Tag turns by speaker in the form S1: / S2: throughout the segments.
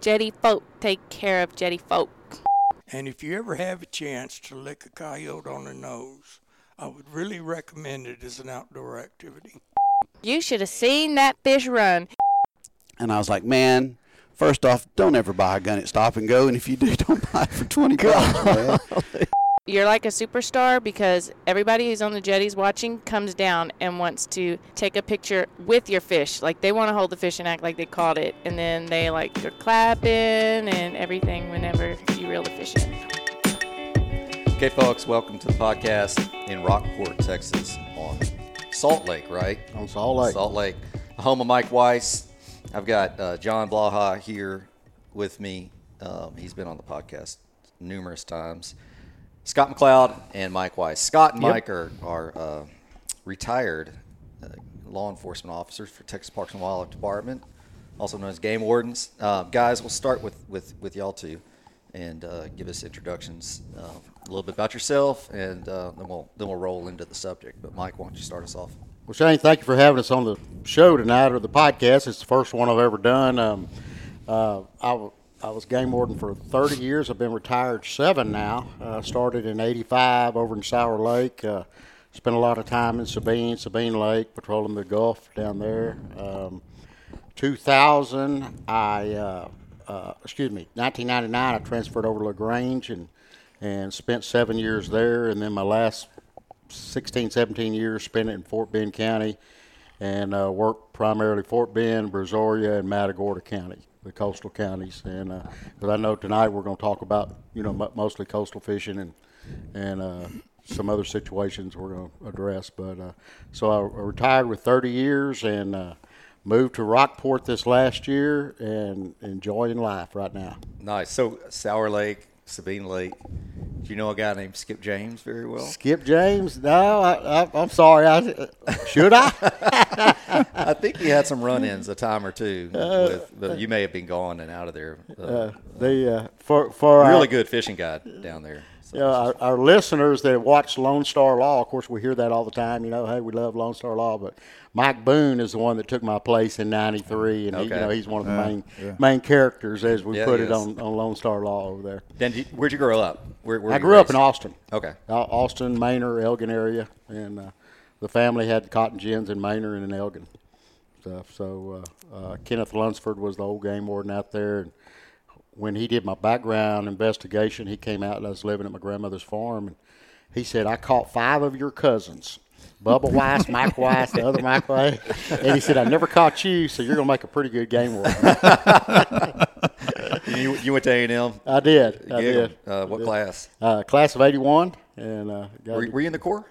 S1: jetty folk take care of jetty folk.
S2: And if you ever have a chance to lick a coyote on the nose, I would really recommend it as an outdoor activity.
S1: You should have seen that fish run.
S3: And I was like, man, first off, don't ever buy a gun at Stop and Go, and if you do, don't buy it for twenty bucks, man.
S1: You're like a superstar because everybody who's on the jetties watching comes down and wants to take a picture with your fish. Like they want to hold the fish and act like they caught it, and then they like they're clapping and everything whenever you reel the fish in.
S4: Okay, folks, welcome to the podcast in Rockport, Texas, on Salt Lake, right?
S5: On Salt Lake.
S4: Salt Lake, home of Mike Weiss. I've got uh, John Blaha here with me. Um, he's been on the podcast numerous times. Scott McLeod and Mike Weiss. Scott and
S5: Yep.
S4: Mike are, are uh, retired uh, law enforcement officers for Texas Parks and Wildlife Department, also known as game wardens. Uh, guys, we'll start with, with, with y'all two and uh, give us introductions, uh, a little bit about yourself, and uh, then we'll then we'll roll into the subject. But Mike, why don't you start us off?
S5: Well, Shane, thank you for having us on the show tonight or the podcast. It's the first one I've ever done. Um, uh, I, I was game warden for 30 years. I've been retired seven now. Uh, started in 85 over in Sour Lake. Uh, spent a lot of time in Sabine, Sabine Lake, patrolling the Gulf down there. Um, 2000, I, uh, uh, excuse me, 1999, I transferred over to LaGrange and, and spent seven years there. And then my last 16, 17 years spent it in Fort Bend County and uh, worked primarily Fort Bend, Brazoria, and Matagorda County, the coastal counties. And because I know tonight we're going to talk about, you know, mo- mostly coastal fishing and and uh, some other situations we're going to address. But uh, so I retired with 30 years and uh, moved to Rockport this last year and enjoying life right now.
S4: Nice. So Sour Lake, Sabine Lake. Do you know a guy named Skip James very well?
S5: Skip James? No, I, I, I'm sorry. I, should I?
S4: I think he had some run-ins a time or two, with, but you may have been gone and out of there. Uh,
S5: the uh, for for our-
S4: really good fishing guide down there. So
S5: You know, our, our listeners that watch Lone Star Law, of course, we hear that all the time. You know, hey, we love Lone Star Law, but Mike Boone is the one that took my place in '93, and he, you know he's one of the main main characters as we
S4: Yeah,
S5: put it on, on Lone Star Law over there.
S4: Then, you- where'd you grow up? Where, where
S5: I
S4: you
S5: grew up in Austin,
S4: Okay.
S5: Au- Austin, Manor, Elgin area, and uh, the family had cotton gins in Manor and in Elgin. Stuff. So uh, uh, Kenneth Lunsford was the old game warden out there, and when he did my background investigation, he came out and I was living at my grandmother's farm, and he said, "I caught five of your cousins." Bubba Weiss, Mike Weiss, the other Mike Weiss. And he said, I never caught you, so you're going to make a pretty good game warden.
S4: You, you went to A&M?
S5: I did. I did.
S4: Uh, what class?
S5: Uh, class of 81. And uh, got
S4: Were, were you in the Corps?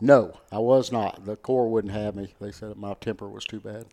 S5: No, I was not. The Corps wouldn't have me. They said my temper was too bad.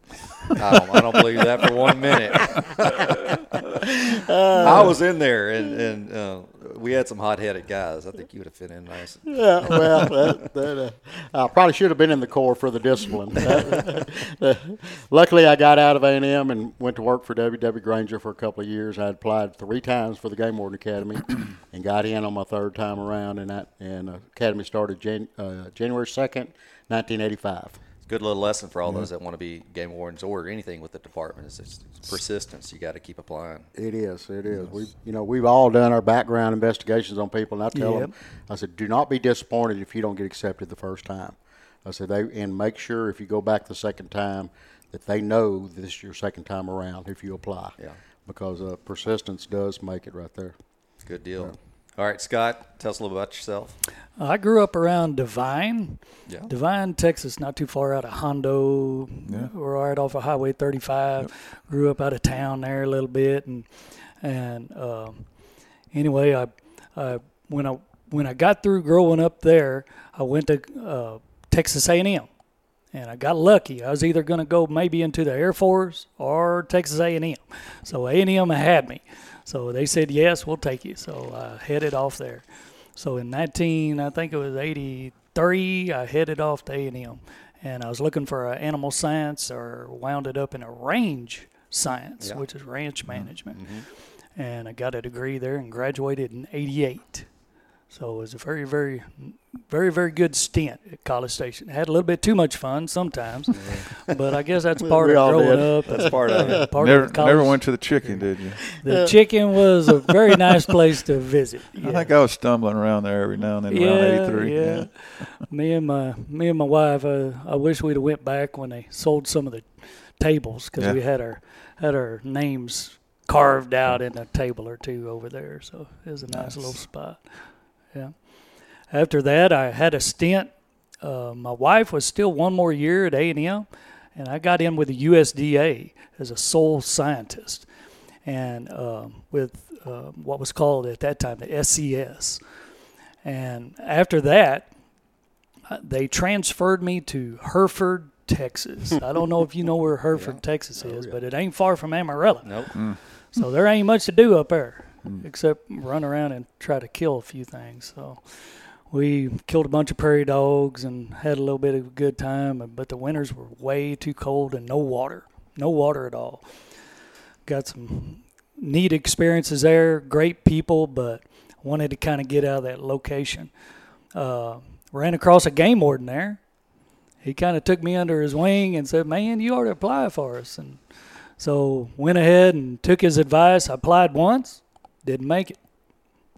S4: I don't, I don't believe that for one minute. I was in there, and, and uh, we had some hot-headed guys. I think you would have fit in nice.
S5: Yeah, well, that, that, uh, I probably should have been in the Corps for the discipline. Luckily, I got out of A&M and went to work for W.W. Grainger for a couple of years. I applied three times for the Game Warden Academy and got in on my third time around. And that and uh, academy started Jan, uh, January second, nineteen eighty-five.
S4: Good little lesson for all those that want to be game wardens or anything with the department is it's persistence. You got to keep applying.
S5: It is. It is. We, you know, we've all done our background investigations on people, and I tell them, I said, do not be disappointed if you don't get accepted the first time. I said, they and make sure if you go back the second time that they know this is your second time around if you apply.
S4: Yeah.
S5: Because uh, persistence does make it right there.
S4: Good deal. All right, Scott, tell us a little about yourself.
S6: I grew up around Devine,
S4: Yeah.
S6: Devine, Texas, not too far out of Hondo. We're right off of Highway 35. Grew up out of town there a little bit, and and um, anyway, I, I when I when I got through growing up there, I went to uh, Texas A&M, and I got lucky. I was either going to go maybe into the Air Force or Texas A&M. So A&M had me. So they said yes, we'll take you. So I headed off there. So in 19, I think it was 83, I headed off to A&M, and I was looking for an animal science or wound it up in a range science,
S4: Yeah.
S6: which is ranch mm-hmm. management. Mm-hmm. And I got a degree there and graduated in 88. So it was a very, very, very, very good stint at College Station. Had a little bit too much fun sometimes, but I guess that's part
S5: we
S6: of growing
S5: did.
S6: up.
S4: That's part of it.
S6: Part
S7: never,
S6: of college.
S7: never went to the chicken, did you?
S6: The chicken was a very nice place to visit.
S7: I think I was stumbling around there every now and then around
S6: yeah,
S7: 83.
S6: yeah. me and my me and my wife. Uh, I wish we'd have went back when they sold some of the tables because
S7: Yeah.
S6: we had our had our names carved out in a table or two over there. So it was a nice,
S7: Nice.
S6: little spot. Yeah. After that, I had a stint. Uh, my wife was still one more year at A and M, and I got in with the USDA as a soil scientist, and um, with uh, what was called at that time the SCS. And after that, uh, they transferred me to Hereford, Texas. I don't know if you know where Hereford, Texas is, but it ain't far from Amarillo.
S4: Nope.
S6: So there ain't much to do up there except run around and try to kill a few things. So we killed a bunch of prairie dogs and had a little bit of a good time, but the winters were way too cold and no water. No water at all. Got some neat experiences there, great people, but wanted to kind of get out of that location. Uh, ran across a game warden there. He kind of took me under his wing and said, "Man, you ought to apply for us." And so went ahead and took his advice. I applied once, didn't make it.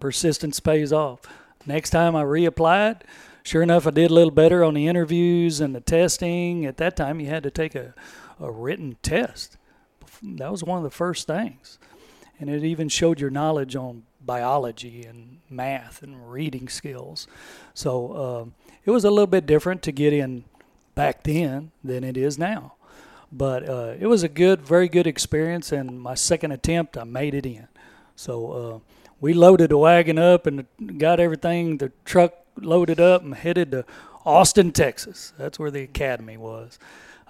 S6: Persistence pays off. Next time I reapplied, sure enough, I did a little better on the interviews and the testing. At that time, you had to take a, a written test. That was one of the first things. And it even showed your knowledge on biology and math and reading skills. So um, it was a little bit different to get in back then than it is now. But uh, it was a good, very good experience. And my second attempt, I made it in. So uh, we loaded the wagon up and got everything, the truck loaded up and headed to Austin, Texas. That's where the academy was.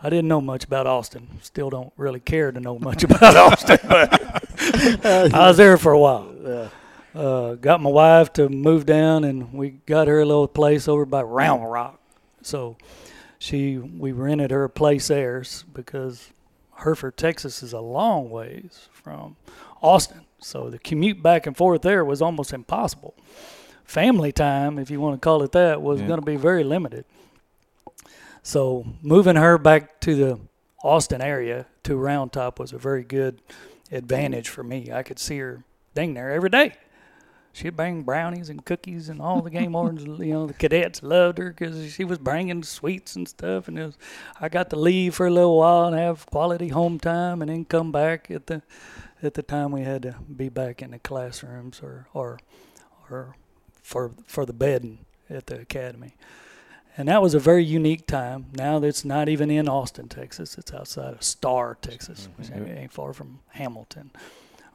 S6: I didn't know much about Austin. Still don't really care to know much about Austin, but I was there for a while. Uh, got my wife to move down, and we got her a little place over by Round Rock. So she, we rented her a place there because Hereford, Texas, is a long ways from Austin. So the commute back and forth there was almost impossible. Family time, if you want to call it that, was
S7: Yeah.
S6: going to be very limited. So moving her back to the Austin area to Round Top was a very good advantage for me. I could see her dang there every day. She'd bring brownies and cookies, and all the game wardens, you know, the cadets loved her because she was bringing sweets and stuff. And it was, I got to leave for a little while and have quality home time, and then come back at the at the time we had to be back in the classrooms or or or for for the bedding at the academy. And that was a very unique time. Now it's not even in Austin, Texas. It's outside of Star, Texas, which ain't, ain't far from Hamilton.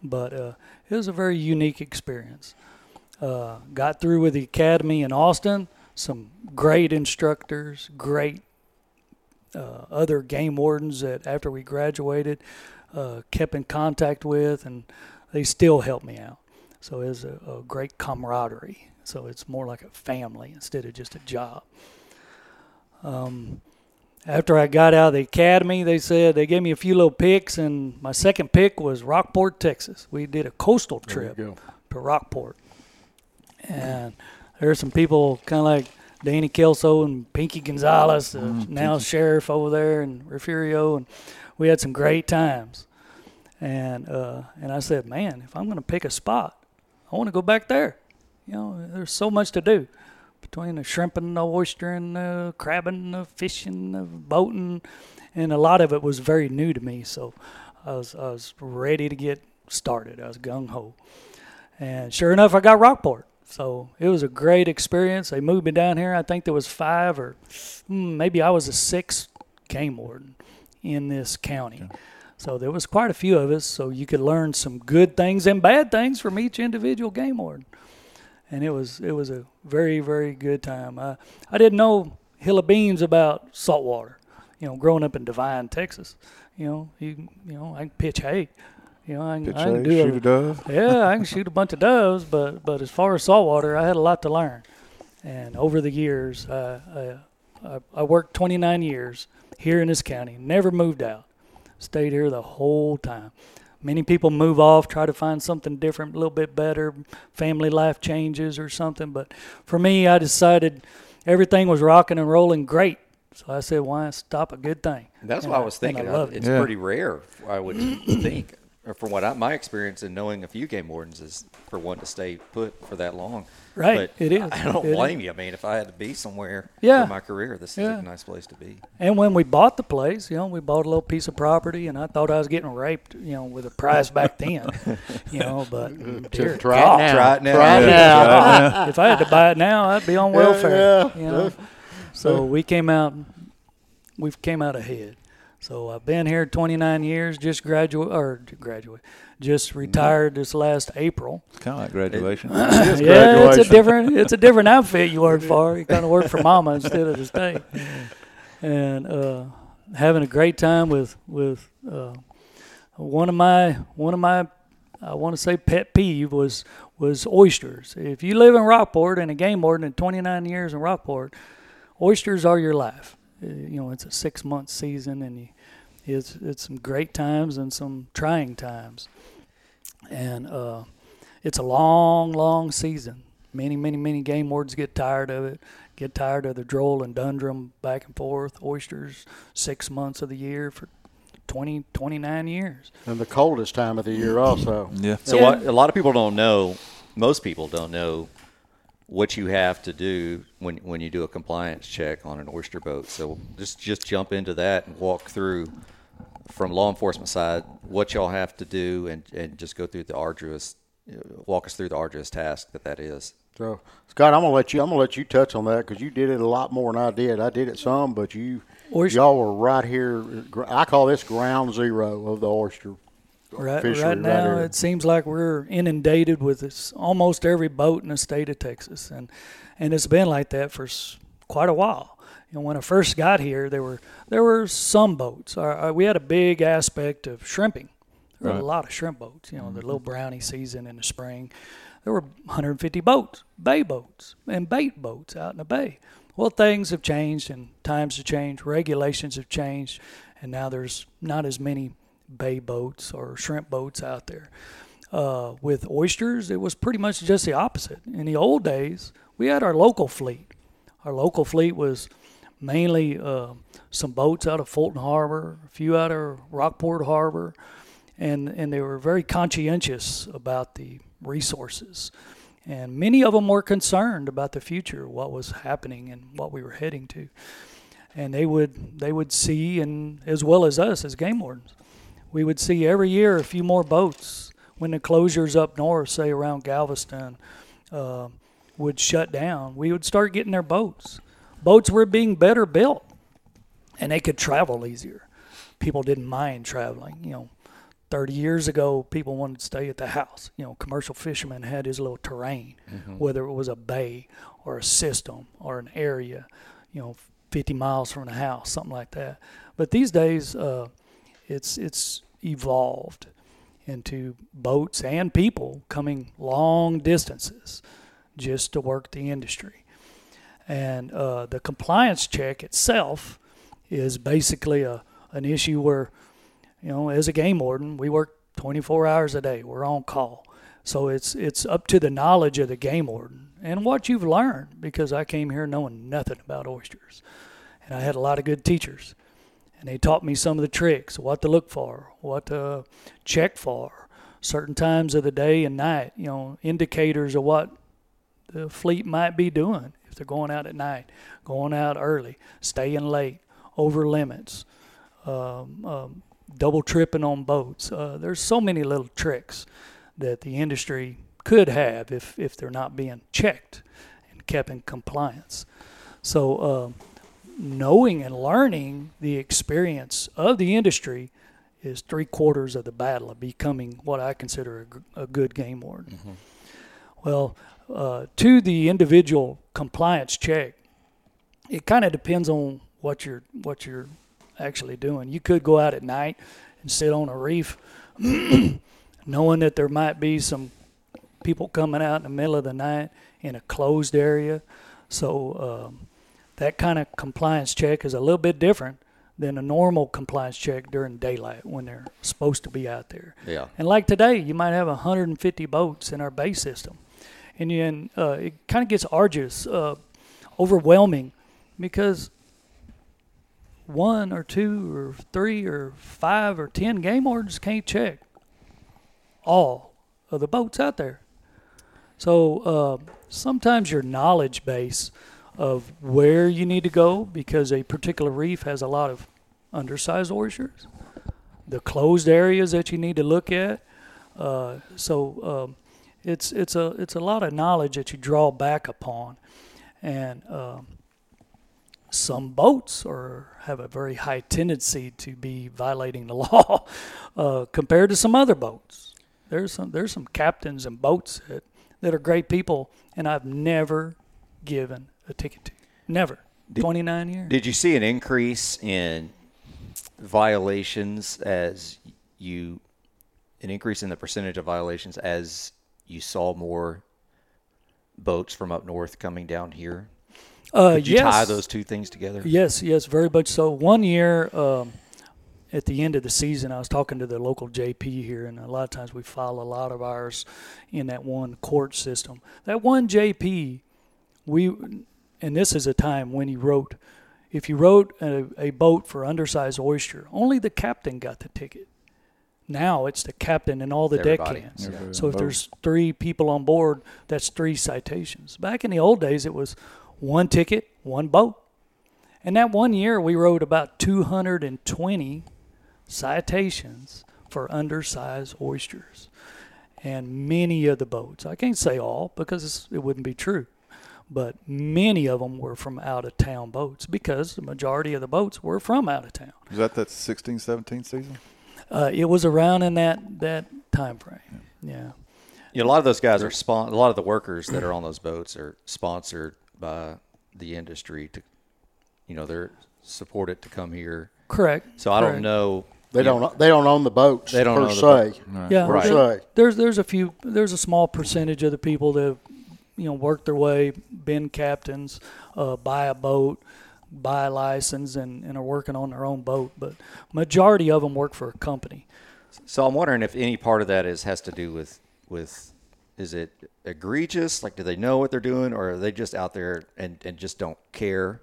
S6: But uh, it was a very unique experience. Uh, got through with the academy in Austin. Some great instructors, great uh, other game wardens that after we graduated uh, kept in contact with, and they still help me out. So it's a, a great camaraderie. So it's more like a family instead of just a job. Um, after I got out of the academy, they said they gave me a few little picks, and my second pick was Rockport, Texas. We did a coastal trip to Rockport, and there are some people kind of like Danny Kelso and Pinky Gonzalez, uh, now sheriff over there and Refugio, and we had some great times. And uh, and I said, man, if I'm going to pick a spot, I want to go back there. You know, there's so much to do between the shrimping, the oystering, the crabbing, the fishing, the boating, and a lot of it was very new to me. So I was I was ready to get started. I was gung ho, and sure enough, I got Rockport. So it was a great experience. They moved me down here. I think there was five or hmm, maybe I was a sixth game warden in this county. So there was quite a few of us. So you could learn some good things and bad things from each individual game warden and it was it was a very very good time. I I didn't know hill of beans about saltwater. You know, growing up in Devine, Texas. You know, you you know I can pitch hay. You know, I can,
S7: Pitch
S6: I can
S7: hay,
S6: do
S7: shoot a dove.
S6: yeah, I can shoot a bunch of doves, but but as far as saltwater, I had a lot to learn. And over the years, uh, I, I I worked 29 years here in this county. Never moved out. Stayed here the whole time. many people move off, try to find something different, a little bit better, family life changes or something. But for me, I decided everything was rocking and rolling great. So I said, why stop a good thing?
S4: That's
S6: And
S4: what I was thinking.
S6: I
S4: I
S6: love it.
S4: it's
S7: Yeah.
S4: pretty rare, I would think, from what I, my experience in knowing a few game wardens is for one to stay put for that long.
S6: Right,
S4: But
S6: it is.
S4: I don't
S6: It is.
S4: blame you. I mean, if I had to be somewhere
S6: Yeah.
S4: for my career, this
S6: Yeah.
S4: is a nice place to be.
S6: And when we bought the place, you know, we bought a little piece of property, and I thought I was getting raped, you know, with a price back then, you know. But dear
S5: try
S6: God,
S5: it now.
S4: Try it now.
S5: Try it
S7: Yeah.
S5: now.
S6: if I had to buy it now, I'd be on welfare.
S5: yeah.
S6: You know. So we came out, We've came out ahead. So I've been here 29 years, just graduate or graduate, just retired this last April.
S7: Kind of like graduation.
S6: yeah, it's a different, it's a different outfit you work for. You kind of work for mama instead of the state. And uh, having a great time with with uh, one of my one of my I want to say pet peeve was was oysters. If you live in Rockport and a game warden in 29 years in Rockport, oysters are your life. You know, it's a six month season, and you, it's it's some great times and some trying times, and uh, it's a long, long season. Many, many, many game wardens get tired of it. Get tired of the droll and dundrum back and forth. Oysters, six months of the year for 20, 29 years.
S5: And the coldest time of the year also.
S7: yeah.
S4: So
S6: Yeah.
S4: what a lot of people don't know, most people don't know what you have to do when when you do a compliance check on an oyster boat. So just just jump into that and walk through from law enforcement side what y'all have to do and and just go through the arduous uh, walk us through the arduous task that that is.
S5: So Scott, I'm gonna let you. I'm gonna let you touch on that because you did it a lot more than I did. I did it some, but you
S6: Oyster-
S5: y'all were right here. I call this ground zero of the oyster
S6: Right,
S5: fishery
S6: right now,
S5: here.
S6: it seems like we're inundated with this, almost every boat in the state of Texas, and and it's been like that for quite a while. You know, when I first got here, there were there were some boats. We had a big aspect of shrimping. There were a lot of shrimp boats. You know, the little mm-hmm. brownie season in the spring. There were 150 boats, bay boats, and bait boats out in the bay. Well, things have changed, and times have changed, regulations have changed, and now there's not as many bay boats or shrimp boats out there. Uh, with oysters, it was pretty much just the opposite. In the old days, we had our local fleet. Our local fleet was mainly uh, some boats out of Fulton Harbor, a few out of Rockport Harbor, and and they were very conscientious about the resources. And many of them were concerned about the future, what was happening and what we were heading to. And they would they would see, and as well as us as game wardens, we would see every year a few more boats when the closures up north, say around Galveston, uh, would shut down. We would start getting their boats. Boats were being better built, and they could travel easier. People didn't mind traveling. You know, 30 years ago, people wanted to stay at the house. You know, commercial fishermen had his little terrain, whether it was a bay or a system or an area, you know, 50 miles from the house, something like that. But these days, uh, it's it's evolved into boats and people coming long distances just to work the industry. And uh, the compliance check itself is basically a an issue where, you know, as a game warden, we work 24 hours a day. We're on call, so it's it's up to the knowledge of the game warden and what you've learned. Because I came here knowing nothing about oysters, and I had a lot of good teachers and they taught me some of the tricks, what to look for, what to check for, certain times of the day and night, you know, indicators of what the fleet might be doing if they're going out at night, going out early, staying late, over limits, um, um, double tripping on boats. Uh, there's so many little tricks that the industry could have if, if they're not being checked and kept in compliance. So, uh, knowing and learning the experience of the industry is three quarters of the battle of becoming what I consider a good game warden. Well, uh, to the individual compliance check, it kind of depends on what you're what you're actually doing. You could go out at night and sit on a reef, knowing that there might be some people coming out in the middle of the night in a closed area. So um, that kind of compliance check is a little bit different than a normal compliance check during daylight when they're supposed to be out there.
S8: Yeah.
S6: And like today, you might have 150 boats in our bay system, and then uh, it kind of gets arduous, uh, overwhelming, because one or two or three or five or ten game wardens can't check all of the boats out there. So uh, sometimes your knowledge base of where you need to go because a particular reef has a lot of undersized oysters, the closed areas that you need to look at. Uh, so um, it's it's a it's a lot of knowledge that you draw back upon, and um, some boats are have a very high tendency to be violating the law uh, compared to some other boats. There's some there's some captains and boats that, that are great people, and I've never given a ticket to. Never.
S4: Did-
S6: 29 years.
S4: Did you see an increase in violations as you, an increase in the percentage of violations as you saw more boats from up north coming down here?
S6: uh,
S4: Could you
S6: yes.
S4: tie those two things together?
S6: Yes, yes, very much so. One year, um, at the end of the season, I was talking to the local JP here, and a lot of times we file a lot of ours in that one court system. That one JP, we, and this is a time when he wrote, if you wrote a, a boat for undersized oyster, only the captain got the ticket. Now it's the captain and all the
S4: Everybody.
S6: deckhands.
S7: Everybody
S6: So if
S7: boat.
S6: there's three people on board, that's three citations. Back in the old days, it was one ticket, one boat. And that one year, we wrote about 220 citations for undersized oysters. And many of the boats, I can't say all because it wouldn't be true, but many of them were from out of town boats because the majority of the boats were from out of town.
S7: Was that that 16, 17 season?
S6: Uh, it was around in that, that time frame. Yeah.
S4: You know, a lot of those guys are spon- A lot of the workers that are on those boats are sponsored by the industry to, you know, they're supported to come here.
S6: Correct.
S4: So I don't know.
S5: They don't. They don't own the boats.
S4: They don't
S5: per
S4: own the
S5: se.
S4: boat.
S6: Yeah,
S4: Right.
S6: there- there's there's a few there's a small percentage of the people that you know work their way, been captains, uh, buy a boat, buy a license, and, and are working on their own boat. But majority of them work for a company.
S4: So I'm wondering if any part of that is has to do with with is it egregious? Like, do they know what they're doing, or are they just out there and, and just don't care?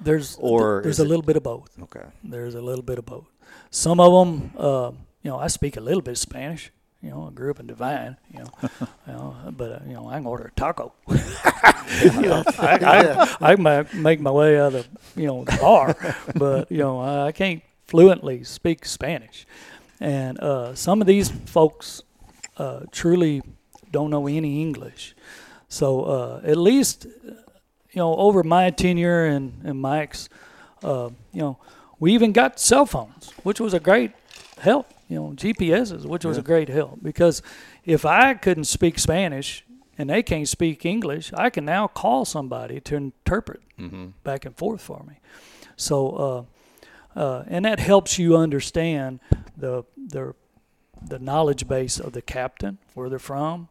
S6: There's
S4: Or
S6: there's a
S4: it-
S6: little bit of both.
S4: Okay.
S6: There's a little bit of both. Some of them, uh, you know, I speak a little bit of Spanish. You know, I grew up in Devine. You know, you know but uh, you know, I can order a taco. you know, I, I, I might make my way out of you know the bar, but you know, I can't fluently speak Spanish. And uh, some of these folks uh, truly don't know any English. So uh, at least, you know, over my tenure and, and Mike's, uh, you know, we even got cell phones, which was a great help. You know, GPSs, which was a great help because if I couldn't speak Spanish and they can't speak English, I can now call somebody to interpret back and forth for me. So, uh, uh, and that helps you understand the the the knowledge base of the captain, where they're from,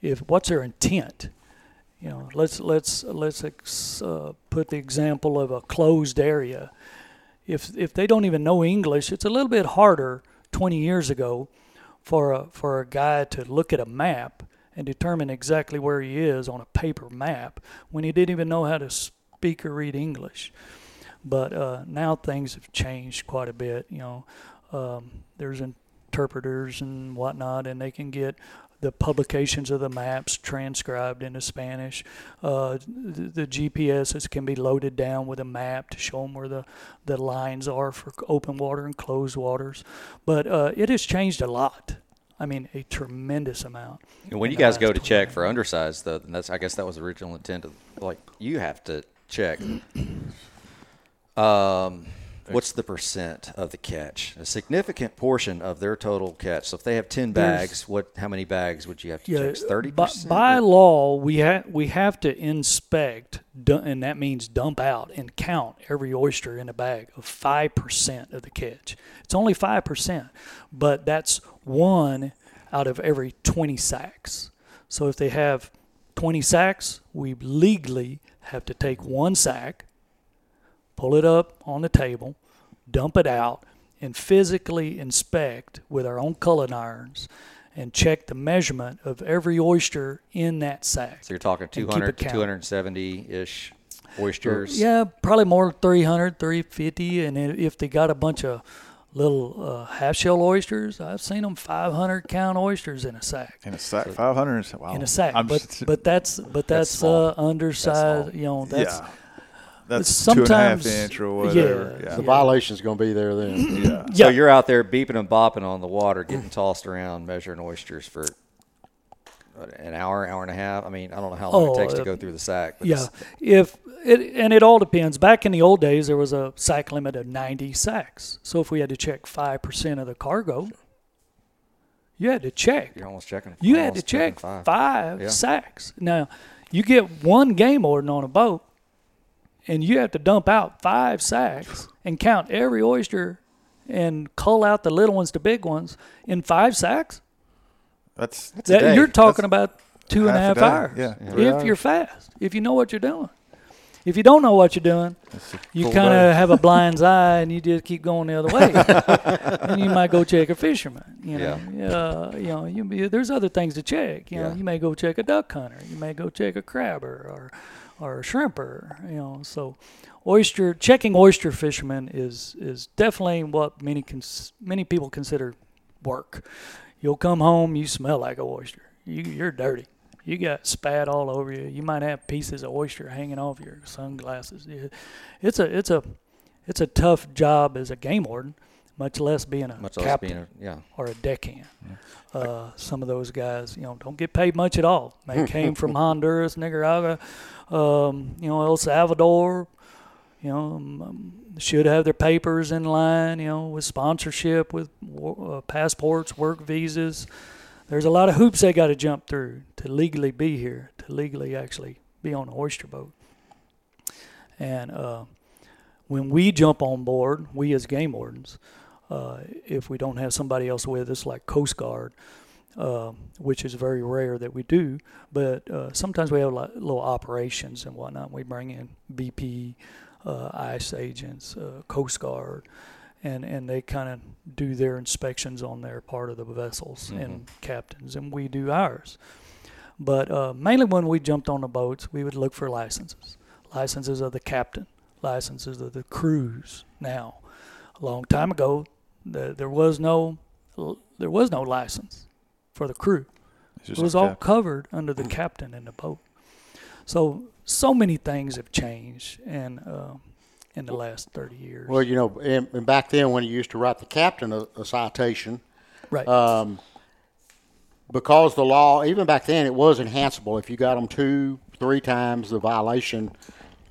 S6: if what's their intent. You know, let's let's let's ex, uh, put the example of a closed area. If if they don't even know English, it's a little bit harder 20 years ago for a for a guy to look at a map and determine exactly where he is on a paper map when he didn't even know how to speak or read English. But uh, now things have changed quite a bit. You know, um, there's interpreters and whatnot, and they can get the publications of the maps transcribed into Spanish. Uh, the, the GPSs can be loaded down with a map to show them where the, the lines are for open water and closed waters. But uh, it has changed a lot. I mean, a tremendous amount.
S4: And when you guys go to check for undersized, though, that's I guess that was the original intent of like you have to check. Um, what's the percent of the catch? A significant portion of their total catch. So if they have ten
S6: There's-
S4: bags, what? How many bags would you have to
S6: Yeah,
S4: check? Thirty
S6: by,
S4: percent.
S6: by law, we have we have to inspect, and that means dump out and count every oyster in a bag of five percent of the catch. It's only five percent, but that's one out of every twenty sacks. So if they have twenty sacks, we legally have to take one sack, pull it up on the table, dump it out, and physically inspect with our own culling irons and check the measurement of every oyster in that sack.
S9: So you're talking 200 to 270 ish oysters.
S6: Yeah, probably more 300, 350. And if they got a bunch of little uh, half shell oysters, I've seen them 500 count oysters in a sack.
S7: In a sack, 500. Wow.
S6: In a sack,
S7: I'm
S6: but
S7: just-
S6: but that's but that's,
S9: small.
S6: uh, undersized.
S9: small.
S6: You know, that's
S7: yeah. That's two and a half
S6: sometimes-
S7: inch or
S6: yeah,
S7: whatever.
S5: The
S7: Yeah.
S5: violation's going to be there then.
S7: Yeah.
S6: yeah.
S9: So you're out there beeping and bopping on the water, getting tossed around, measuring oysters for an hour, hour and a half. I mean, I don't know how long
S6: Oh,
S9: it takes to
S6: uh,
S9: go through the sack. But
S6: Yeah, if it and it all depends. Back in the old days, there was a sack limit of 90 sacks. So if we had to check five percent of the cargo, you had to check.
S9: you're almost checking.
S6: You had to check
S9: five.
S6: five,
S9: Yeah.
S6: sacks. Now, you get one game warden on a boat, and you have to dump out five sacks and count every oyster and cull out the little ones to big ones in five sacks.
S7: That's,
S9: a
S6: That,
S9: day.
S6: you're talking
S7: That's
S6: about two and a
S7: half a
S6: hours.
S7: Yeah.
S6: If
S5: hours.
S6: you're fast, if you know what you're doing. If you don't know what you're doing, you kind of have a blind's eye and you just keep going the other way. and you might go check a fisherman. You know, yeah. you know, you, you- there's other things to check. You know,
S9: Yeah.
S6: you may go check a duck hunter. You may go check a crabber or or a shrimper. You know, so oyster checking oyster fishermen is is definitely what many cons- many people consider work. You'll come home, you smell like a oyster. You, you're dirty. You got spat all over you. You might have pieces of oyster hanging off your sunglasses. It's a it's a it's a tough job as a game warden, much less being a
S9: Much less
S6: captain
S9: being a, yeah.
S6: or a deckhand. Uh, some of those guys, you know, don't get paid much at all. They came from Honduras, Nicaragua, um, you know, El Salvador. You know, um, um, should have their papers in line. You know, with sponsorship, with uh, passports, work visas. There's a lot of hoops they got to jump through to legally be here, to legally actually be on an oyster boat. And uh, when we jump on board, we as game wardens, uh, if we don't have somebody else with us, like Coast Guard, uh, which is very rare that we do, but uh, sometimes we have li- little operations and whatnot. We bring in BP, uh, ICE agents, uh, Coast Guard, and, and they kind of do their inspections on their part of the vessels and captains, and we do ours. But uh, mainly when we jumped on the boats, we would look for licenses licenses of the captain, licenses of the crews. Now, a long time ago, the, there was no there was no license for the crew. It was all covered under the captain in the boat. So so many things have changed, and uh, in the last thirty years,
S5: Well, you know, and, and back then when you used to write the captain a, a citation,
S6: right?
S5: um, because the law, even back then, it was enhanceable. If you got them two, three times the violation,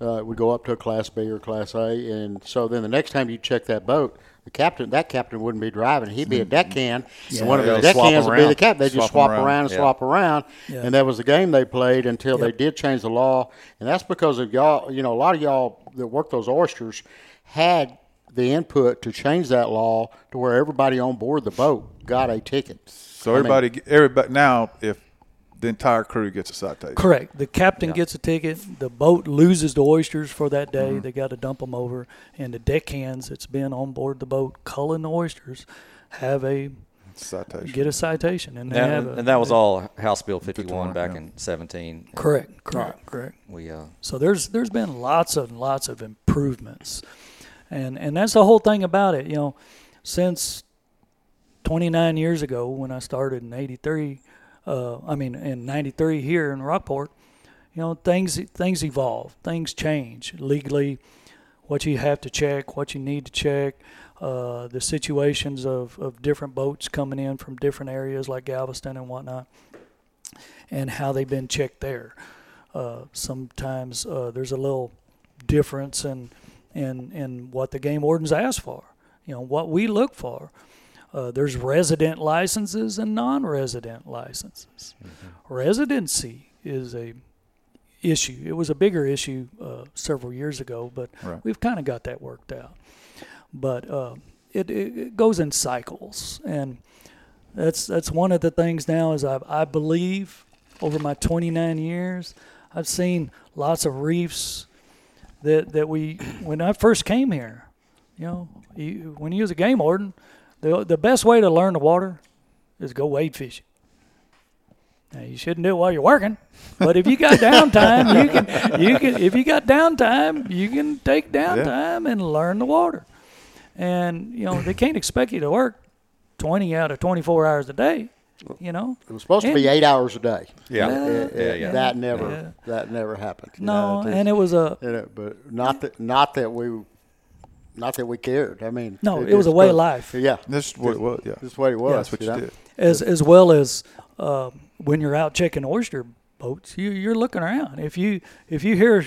S5: uh, would go up to a class B or class A. And so then the next time you check that boat, the captain, that captain wouldn't be driving. He'd be a mm-hmm. deckhand. And one of the deckhands would be the
S7: around.
S5: captain. They just
S7: Swap
S5: swap
S7: around.
S5: around and
S9: Yeah.
S5: swap around.
S6: Yeah.
S5: And that was the game they played until they did change the law. And that's because of y'all, you know, a lot of y'all that work those oysters had the input to change that law to where everybody on board the boat got a ticket.
S7: So everybody, everybody now, if the entire crew gets a citation,
S6: Correct. The captain gets a ticket. The boat loses the oysters for that day.
S7: Mm-hmm.
S6: They got to dump them over, and the deckhands that's been on board the boat culling the oysters have a
S7: citation.
S6: get a citation, and they
S9: And,
S6: have a,
S9: and that was all House Bill 51,
S7: 51,
S9: back
S7: yeah.
S9: in 17.
S6: correct. Correct. Correct.
S9: We uh,
S6: So there's there's been lots of lots of improvements, and and that's the whole thing about it. You know, since 29 years ago when I started in '83, uh, I mean in '93 here in Rockport, you know things things evolve, things change legally. What you have to check, what you need to check, uh, the situations of, of different boats coming in from different areas like Galveston and whatnot, and how they've been checked there. Uh, sometimes uh, there's a little difference in, in in what the game wardens ask for. You know what we look for. Uh, there's resident licenses and non-resident licenses. Residency is a issue. It was a bigger issue uh, several years ago, but
S7: Right.
S6: we've kind of got that worked out. But uh, it, it, it goes in cycles, and that's that's one of the things now is I I believe over my 29 years I've seen lots of reefs that that we when I first came here You know, you, when you was a game warden, the the best way to learn the water is go wade fishing. Now you shouldn't do it while you're working, but if you got downtime, you can you can if you got downtime, you can take downtime and learn the water. And you know they can't expect you to work twenty out of twenty four hours a day. You know,
S5: It was supposed to be eight hours a day.
S9: Yeah.
S5: It-
S9: Yeah,
S5: it-
S9: yeah.
S5: That never
S6: Yeah.
S5: that never happened.
S6: no,
S5: know,
S6: and it was a
S5: you know, but not that not that we not that we cared. I mean,
S6: No, it was a
S5: just
S6: way of life.
S5: Yeah,
S7: This is what it was. Yeah.
S5: this is what it was.
S7: Yeah, that's what you
S5: know?
S7: did.
S6: as as well as uh, when you're out checking oyster boats, you you're looking around. If you if you hear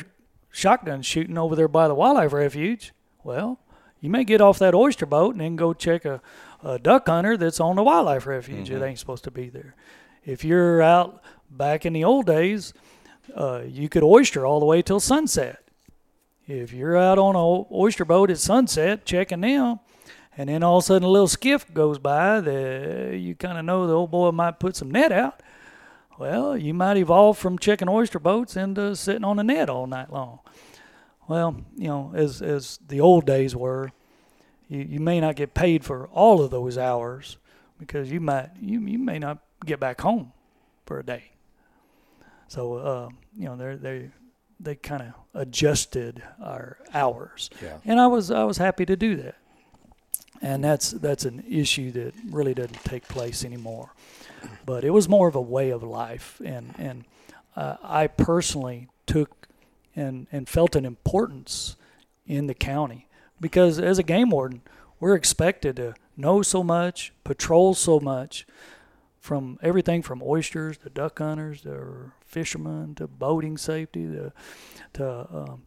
S6: shotgun shooting over there by the wildlife refuge, well, you may get off that oyster boat and then go check a, a duck hunter that's on the wildlife refuge that ain't supposed to be there. If you're out back in the old days, uh, you could oyster all the way till sunset. If you're out on a oyster boat at sunset checking them, and then all of a sudden a little skiff goes by that you kind of know the old boy might put some net out. Well, you might evolve from checking oyster boats into sitting on the net all night long. Well, you know, as as the old days were, you, you may not get paid for all of those hours because you might you, you may not get back home for a day. So uh, you know they they they kind of adjusted our hours,
S4: Yeah.
S6: and I was I was happy to do that and that's that's an issue that really doesn't take place anymore. But it was more of a way of life, and and uh, I personally took and and felt an importance in the county because as a game warden, we're expected to know so much, patrol so much, from everything from oysters to duck hunters to fishermen to boating safety to to um,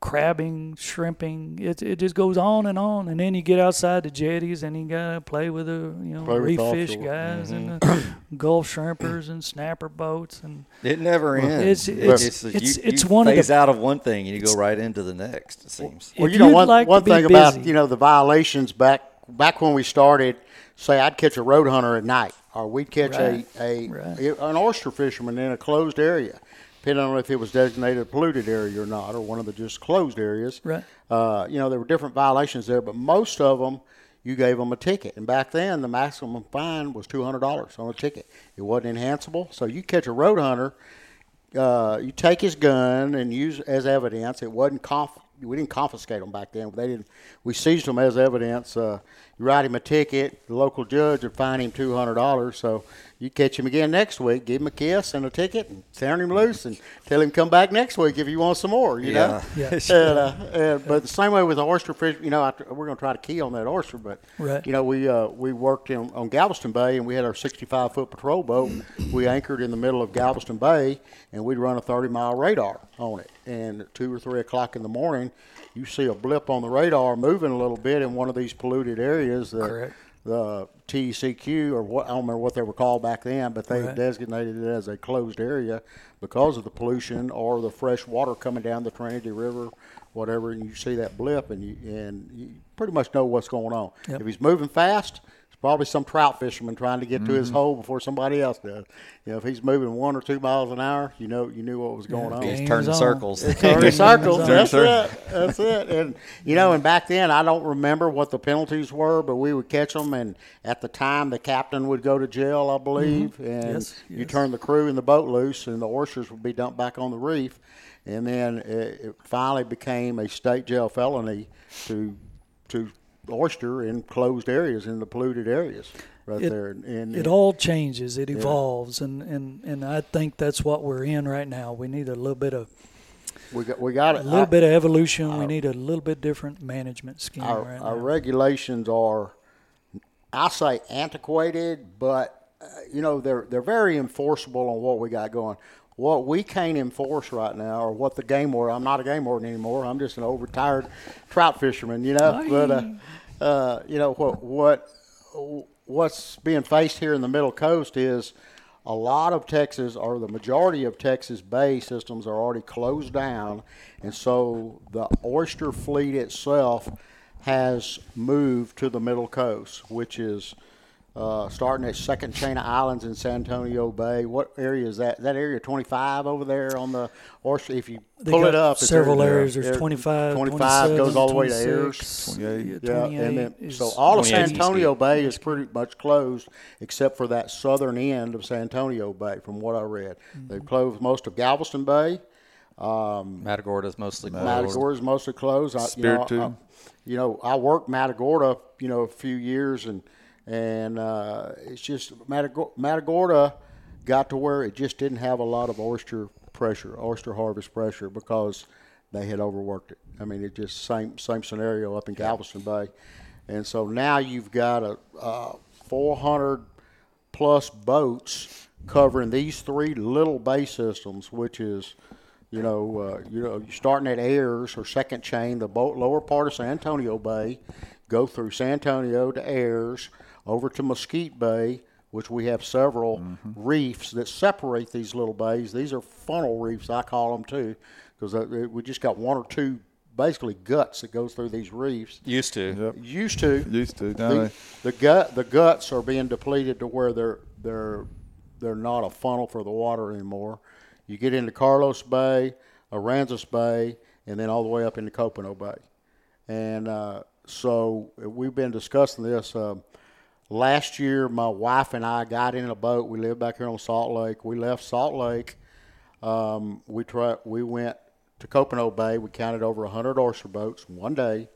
S6: crabbing, shrimping. It it just goes on and on, and then you get outside the jetties and you gotta play with the you know
S5: Play
S6: reef fish
S5: offshore.
S6: guys and the Gulf shrimpers and snapper boats and
S4: It never ends.
S6: it's- it's-
S4: you-
S6: it's-
S4: you,
S6: it's
S4: you
S6: one of the-
S4: phase out of one thing and you go right into the next. It seems.
S5: Well, you know
S6: you'd
S5: one
S6: like
S5: one
S6: be
S5: thing about you know the violations back back when we started. Say I'd catch a road hunter at night, or we'd catch
S6: Right.
S5: a, a
S6: Right.
S5: an oyster fisherman in a closed area, depending on if it was designated a polluted area or not, or one of the just closed areas.
S6: Right.
S5: Uh, you know there were different violations there, but most of them you gave them a ticket, and back then the maximum fine was two hundred dollars on a ticket. It wasn't enhanceable, so you catch a road hunter uh, you take his gun and use as evidence. It wasn't conf- we didn't confiscate them back then. They didn't. We seized them as evidence. Uh, you write him a ticket. The local judge would fine him two hundred dollars. So you catch him again next week, give him a kiss and a ticket, and turn him loose, and tell him come back next week if you want some more. You know.
S6: Yeah.
S5: and, uh, and, but the same way with the oyster fish, you know, after, we're going to try to key on that oyster, but
S6: Right.
S5: you know, we uh, we worked in, on Galveston Bay, and we had our 65 foot patrol boat. We anchored in the middle of Galveston Bay, and we'd run a 30 mile radar on it. And at two or three o'clock in the morning, you see a blip on the radar moving a little bit in one of these polluted areas. That
S6: Correct.
S5: The TCQ or what I don't remember what they were called back then, but they
S6: Right.
S5: designated it as a closed area because of the pollution or the fresh water coming down the Trinity River, whatever. And you see that blip, and you and you pretty much know what's going on.
S6: Yep.
S5: If he's moving fast, probably some trout fisherman trying to get to
S6: Mm-hmm.
S5: his hole before somebody else does. You know, if he's moving one or two miles an hour, you know you knew what was going on.
S4: He's turning
S6: on.
S4: circles.
S5: Turning circles. That's it. That's it. And you know, and back then I don't remember what the penalties were, but we would catch them, and at the time the captain would go to jail, I believe, and
S6: Mm-hmm. Yes,
S5: you turn the crew and the boat loose, and the oysters would be dumped back on the reef, and then it, it finally became a state jail felony to to oyster in closed areas in the polluted areas right
S6: It-
S5: there. And
S6: it all changes, it evolves, and, and, and I think that's what we're in right now. We need a little bit of
S5: we got we got
S6: a little
S5: I-
S6: bit of evolution. we need a little bit different management scheme
S5: our,
S6: right
S5: our regulations are, I say antiquated, but uh, you know they're they're very enforceable on what we got going. What we can't enforce right now, or what the game warden. I'm not a game warden anymore. I'm just an old retired trout fisherman. You know, but uh, uh, you know what what what's being faced here in the Middle Coast is a lot of Texas, or the majority of Texas bay systems, are already closed down, and so the oyster fleet itself has moved to the Middle Coast, which is uh, starting at second chain of islands in San Antonio Bay. What area is that? That area 25 over there on the or If you
S6: They
S5: pull it up, it's
S6: several
S5: there-
S6: areas. There's
S5: there-
S6: 25,
S5: 25 goes all the way to
S6: 27,
S5: Ayres.
S7: 28.
S5: Yeah, and then so all of San
S9: 28
S5: Antonio. Bay is pretty much closed, except for that southern end of San Antonio Bay, from what I read. They've closed most of Galveston Bay.
S9: Matagorda's mostly closed.
S5: Matagorda's mostly closed. I, you know, I, you know, I worked Matagorda, you know, a few years, and and uh, it's just Matagorda, Matagorda got to where it just didn't have a lot of oyster pressure, oyster harvest pressure, because they had overworked it. I mean, it just same same scenario up in Galveston Bay, and so now you've got a, uh 400 plus boats covering these three little bay systems, which is, you know, uh, you know, starting at Ayres or second chain, the boat lower part of San Antonio Bay, go through San Antonio to Ayres, over to Mesquite Bay, which we have several reefs that separate these little bays. These are funnel reefs, I call them too, because we just got one or two basically guts that goes through these reefs.
S9: Used to.
S7: Yep.
S5: Used to.
S7: Used to. Now
S5: The, the gut the guts are being depleted to where they're they're they're not a funnel for the water anymore. You get into Carlos Bay, Aransas Bay, and then all the way up into Copano Bay. And uh, so we've been discussing this. Um, last year, my wife and I got in a boat. We live back here on Salt Lake. We left Salt Lake. Um, we we went to Copano Bay. We counted over 100 oyster boats one day.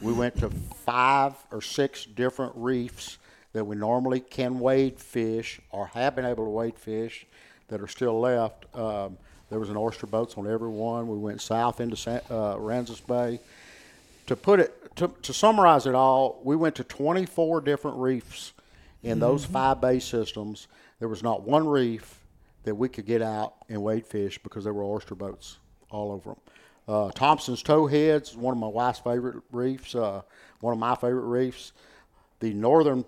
S5: We went to five or six different reefs that we normally can wade fish or have been able to wade fish that are still left. Um, there was an oyster boats on every one. We went south into San, uh, Bay. To put it to, to summarize it all, we went to 24 different reefs in those five bay systems. There was not one reef that we could get out and wade fish because there were oyster boats all over them. Uh, Thompson's Towheads is one of my wife's favorite reefs. Uh, one of my favorite reefs. The northern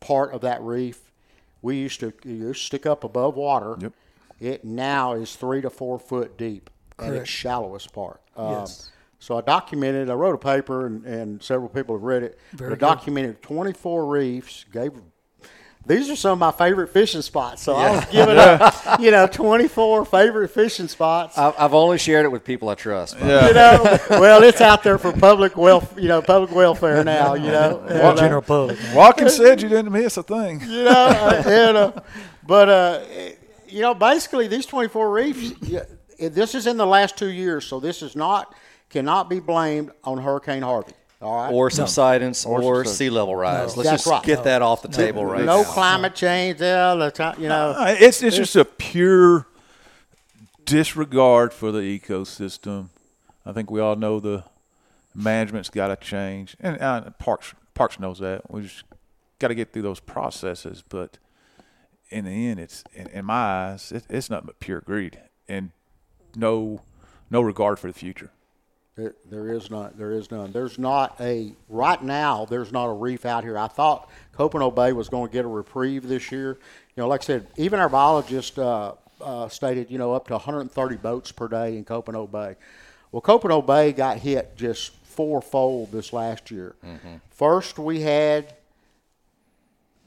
S5: part of that reef, we used to, you used to stick up above water.
S7: Yep.
S5: It now is three to four foot deep at its shallowest part. Um,
S6: Yes.
S5: So I documented. I wrote a paper, and, and several people have read it.
S6: Very
S5: but I
S6: good.
S5: documented 24 reefs. Gave these are some of my favorite fishing spots. So I was giving up, you know, 24 favorite fishing spots.
S4: I've, I've only shared it with people I trust.
S7: Yeah.
S5: you know, well, it's out there for public welfare, you know, public welfare now. You know, And, uh,
S6: general public.
S7: Watkins said you didn't miss a thing.
S5: you know, uh, and, uh, but uh, you know, basically these 24 reefs. Yeah, this is in the last two years, so this is not cannot be blamed on Hurricane Harvey. All right,
S9: Or subsidence or,
S5: subsidence.
S9: sea level rise. Let's
S5: That's
S9: just
S5: right.
S9: get that off the table right
S5: no
S9: now.
S5: climate change. Yeah, the ti- you know,
S7: Uh, It's it's just a pure disregard for the ecosystem. I think we all know the management's got to change, and uh, Parks Parks knows that. We just got to get through those processes. But in the end, it's in, in my eyes, it, it's nothing but pure greed and no no regard for the future.
S5: There, there is not. There is none. There's not a right now. There's not a reef out here. I thought Copano Bay was going to get a reprieve this year. You know, like I said, even our biologist uh, uh, stated, you know, up to 130 boats per day in Copano Bay. Well, Copano Bay got hit just fourfold this last year. First, we had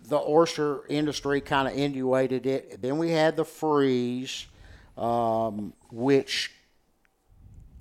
S5: the oyster industry kind of inundated it. Then we had the freeze, um, which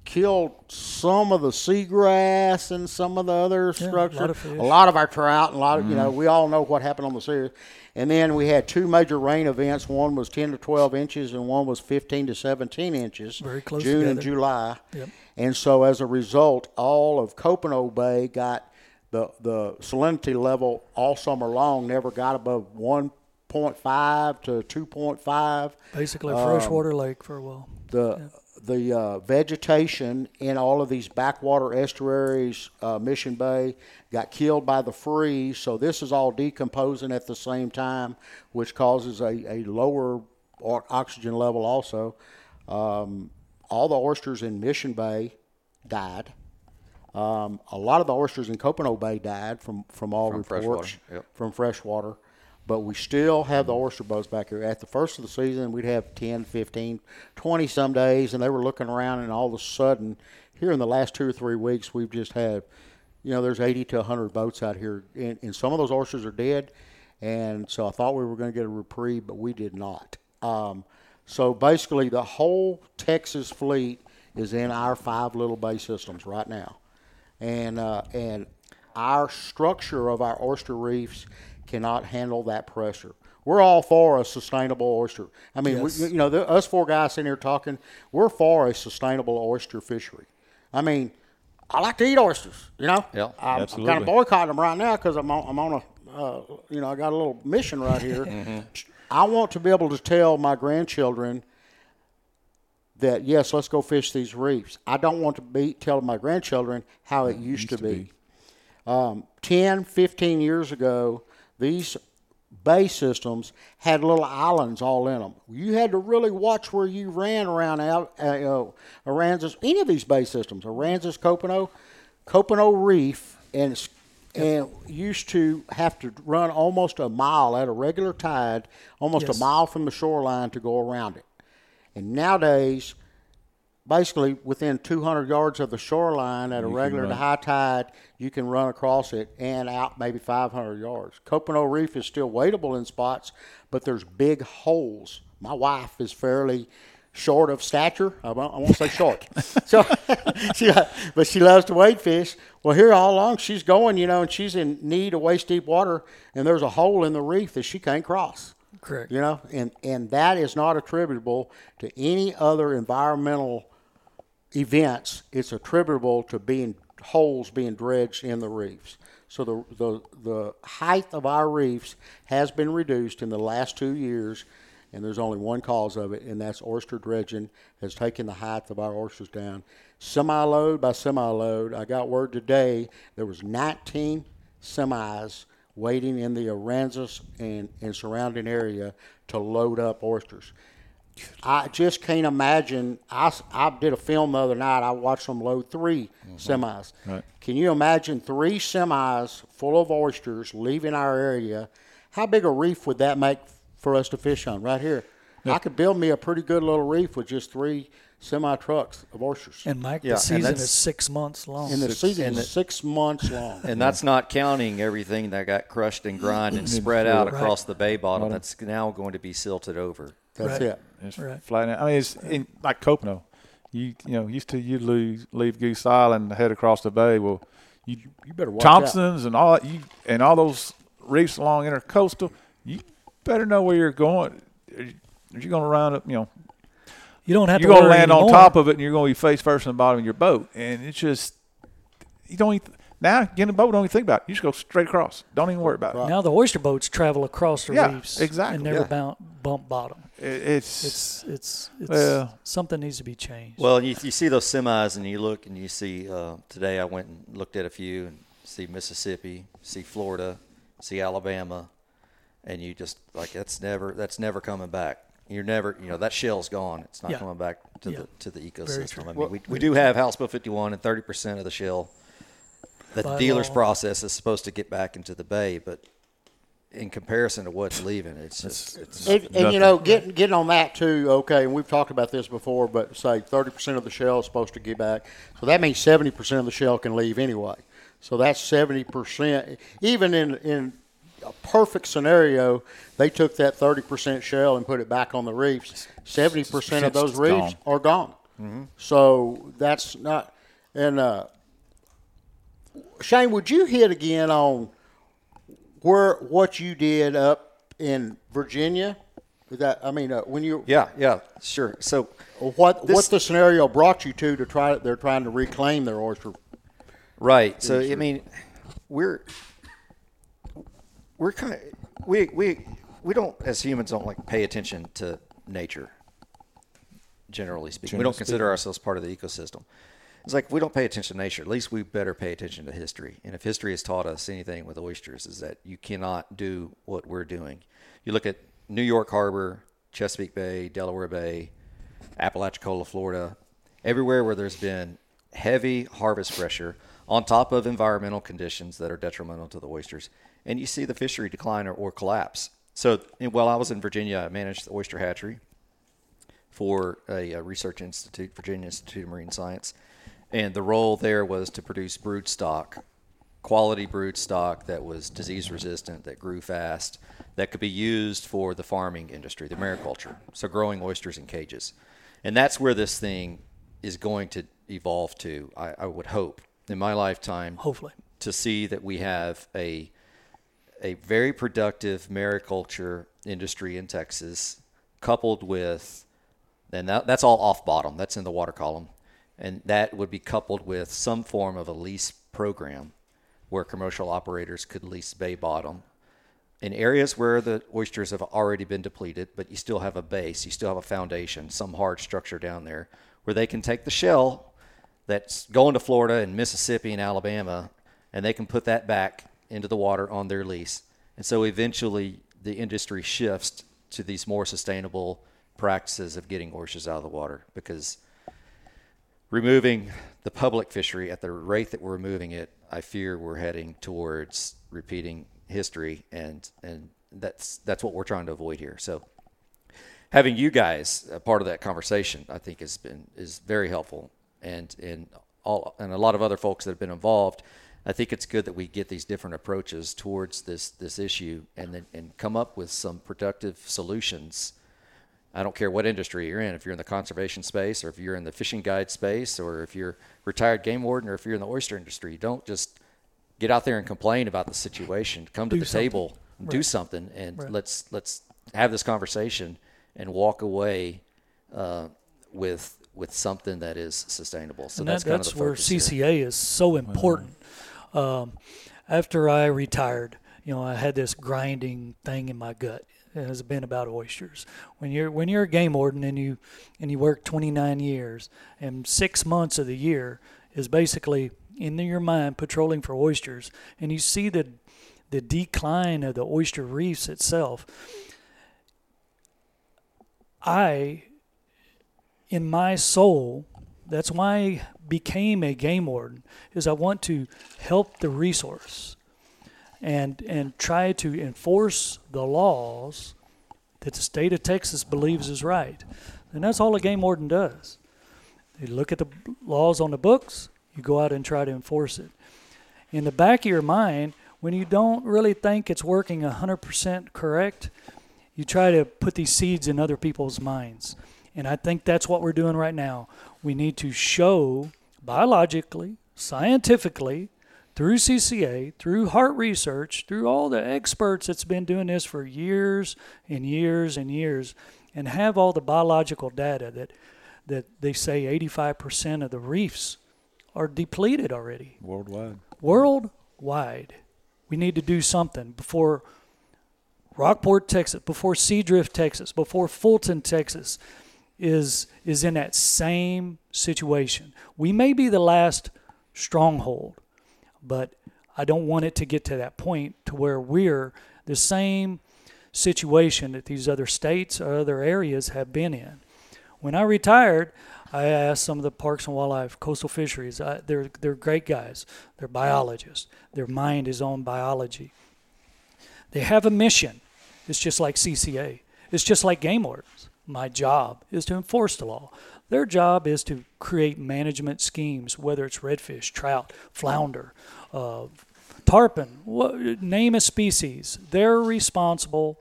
S5: killed some of the seagrass and some of the other
S6: Yeah, a
S5: structure.
S6: lot of
S5: a lot of our trout and a lot of you know we all know what happened on the series. And then we had two major rain events. One was 10 to 12 inches, and one was 15 to 17 inches.
S6: Very close
S5: June and. July.
S6: Yep.
S5: And so as a result, all of Copano Bay got the the salinity level all summer long never got above 1.5 to 2.5
S6: Basically, a
S5: Um,
S6: freshwater lake for a while.
S5: the the uh, vegetation in all of these backwater estuaries, uh, Mission Bay, got killed by the freeze. So this is all decomposing at the same time, which causes a, a lower oxygen level. Also, um, all the oysters in Mission Bay died. Um, a lot of the oysters in Copano Bay died from from all
S4: From
S5: reports
S4: freshwater, yep.
S5: from freshwater. But we still have the oyster boats back here. At the first of the season, we'd have 10, 15, 20 some days, and they were looking around, and all of a sudden, here in the last two or three weeks, we've just had, you know, there's 80 to 100 boats out here, and, and some of those oysters are dead, and so I thought we were going to get a reprieve, but we did not. Um, so basically, the whole Texas fleet is in our five little bay systems right now, and uh, and our structure of our oyster reefs cannot handle that pressure. We're all for a sustainable oyster. I mean,
S6: Yes.
S5: we, you know, the, us four guys sitting here talking, we're for a sustainable oyster fishery. I mean, I like to eat oysters. You know,
S4: Yeah,
S5: I'm, I'm kind of boycotting them right now because I'm on, I'm on a, uh, you know, I got a little mission right here. I want to be able to tell my grandchildren that yes, let's go fish these reefs. I don't want to be telling my grandchildren how it used, to, be. Um, 10, 15 years ago, these bay systems had little islands all in them. You had to really watch where you ran around out, uh, uh, Aransas, any of these bay systems, Aransas, Copano, Copano Reef, and and used to have to run almost a mile at a regular tide, almost
S6: Yes.
S5: a mile from the shoreline to go around it. And nowadays, basically within 200 yards of the shoreline at a regular to high tide, you can run across it and out maybe 500 yards. Copano Reef is still wadeable in spots, but there's big holes. My wife is fairly short of stature. I won't, I won't say short. so, she, but she loves to wade fish. Well, here all along she's going, you know, and she's in need of waist deep water, and there's a hole in the reef that she can't cross.
S6: Correct.
S5: You know, and and that is not attributable to any other environmental events. It's attributable to being holes being dredged in the reefs. So the the the height of our reefs has been reduced in the last two years, and there's only one cause of it, and that's oyster dredging has taken the height of our oysters down. Semi load by semi load. I got word today there was 19 semis waiting in the Aransas and, and surrounding area to load up oysters. I just can't imagine. I, I did a film the other night. I watched them load 3 mm-hmm. semis.
S7: Right.
S5: Can you imagine three semis full of oysters leaving our area? How big a reef would that make for us to fish on right here? I could build me a pretty good little reef with just three semi trucks of oysters.
S6: And Mike,
S4: Yeah,
S6: the
S4: and
S6: season
S4: that's-
S6: is six months long.
S5: and the season
S4: and
S5: is
S4: the-
S5: six months long.
S4: And that's not counting everything that got crushed and grind and spread out
S6: Right.
S4: across the bay bottom. That's now going to be silted over.
S5: That's
S6: Right.
S5: it.
S7: It's
S6: Right.
S7: flat out. I mean, it's in, like Copano. You you know used to you lose leave Goose Island and head across the bay. Well, you
S5: You better watch out.
S7: Thompsons and all you and all those reefs along intercoastal. You better know where you're going. Are You're you going to round up. You know,
S6: you don't have
S7: you're
S6: to
S7: going to
S6: worry
S7: land on top of it, and you're going to be face first in the bottom of your boat. And it's just you don't even, now get in the boat. Don't even think about it. You just go straight across. Don't even worry about it.
S6: Now the oyster boats travel across the
S7: Yeah,
S6: reefs
S7: exactly,
S6: and never
S4: yeah.
S6: bound, bump bottom.
S7: It's,
S6: It's it's it's
S7: Well-
S6: something needs to be changed.
S4: Well, you, you see those semis, and you look and you see. Uh, today, I went and looked at a few, and see Mississippi, see Florida, see Alabama, and you just like that's never that's never coming back. You're never, you know, that shell's gone. It's not
S6: Yeah.
S4: coming back to
S6: Yeah.
S4: the to the ecosystem. I mean,
S5: Well-
S4: we, we do have House Bill 51, and 30 percent of the shell that the dealer's
S6: law.
S4: process is supposed to get back into the bay, but in comparison to what's leaving, it's just it's
S5: And, and you know, getting getting on that too. Okay, and we've talked about this before, but say thirty percent of the shell is supposed to get back, so that means seventy percent of the shell can leave anyway. So that's seventy percent. Even in in a perfect scenario, they took that thirty percent shell and put it back on the reefs. Seventy percent of those reefs
S7: gone.
S5: are gone. So that's not. And uh, Shane, would you hit again on where what you did up in Virginia? That I mean, uh, when you
S4: yeah, yeah, sure. So
S5: what
S4: This-
S5: what the scenario brought you to to try they're trying to reclaim their oyster.
S4: Right. So I mean, we're we're kind of, we we we don't as humans don't like pay attention to nature. Generally speaking, we don't consider ourselves part of the ecosystem. It's like we don't pay attention to nature. At least we better pay attention to history. And if history has taught us anything with oysters, is that you cannot do what we're doing. You look at New York Harbor, Chesapeake Bay, Delaware Bay, Apalachicola, Florida, everywhere where there's been heavy harvest pressure on top of environmental conditions that are detrimental to the oysters, and you see the fishery decline or, or collapse. So while I was in Virginia, I managed the oyster hatchery for a, a research institute, Virginia Institute of Marine Science, and the role there was to produce brood stock quality brood stock that was disease resistant, that grew fast, that could be used for the farming industry, the mariculture. So growing oysters in cages. And that's where this thing is going to evolve to, I, I would hope, in my lifetime.
S6: Hopefully.
S4: To see that we have a a very productive mariculture industry in Texas, coupled with, and that, that's all off bottom, that's in the water column, and that would be coupled with some form of a lease program where commercial operators could lease bay bottom in areas where the oysters have already been depleted, but you still have a base, you still have a foundation, some hard structure down there where they can take the shell that's going to Florida and Mississippi and Alabama, and they can put that back into the water on their lease. And so eventually the industry shifts to these more sustainable practices of getting oysters out of the water because removing the public fishery at the rate that we're removing it, I fear we're heading towards repeating history and and that's that's what we're trying to avoid here. So having you guys a part of that conversation, I think has been is very helpful and and all and a lot of other folks that have been involved I think it's good that we get these different approaches towards this this issue and then and come up with some productive solutions. I don't care what industry you're in, if you're in the conservation space or if you're in the fishing guide space or if you're retired game warden or if you're in the oyster industry, don't just get out there and complain about the situation. Come to
S6: Do
S4: the
S6: something.
S4: table,
S6: Right.
S4: do something, and
S6: Right.
S4: let's let's have this conversation and walk away uh, with with something that is sustainable. So
S6: and
S4: that's kind
S6: that's
S4: of the
S6: where. CCA is so important. Um, after I retired, you know, I had this grinding thing in my gut. It has been about oysters. When you're when you're a game warden and you and you work 29 years and six months of the year is basically in your mind patrolling for oysters, and you see the the decline of the oyster reefs itself. I in my soul, that's why I became a game warden, is I want to help the resource and and try to enforce the laws that the state of Texas believes is right. And that's all a game warden does. You look at the laws on the books, you go out and try to enforce it. In the back of your mind, when you don't really think it's working 100% correct, you try to put these seeds in other people's minds. And I think that's what we're doing right now. We need to show biologically, scientifically, through CCA, through Harte research, through all the experts that's been doing this for years and years and years, and have all the biological data that that they say 85% of the reefs are depleted already
S7: worldwide.
S6: worldwide. We need to do something before Rockport, Texas, before Seadrift, Texas, before Fulton, Texas is is in that same situation. We may be the last stronghold, but I don't want it to get to that point to where we're the same situation that these other states or other areas have been in. When I retired, I asked some of the parks and wildlife, coastal fisheries. I, they're they're great guys. They're biologists. Their mind is on biology. They have a mission. It's just like CCA. It's just like game wardens. My job is to enforce the law. Their job is to create management schemes, whether it's redfish, trout, flounder, uh, tarpon, what, name a species. They're responsible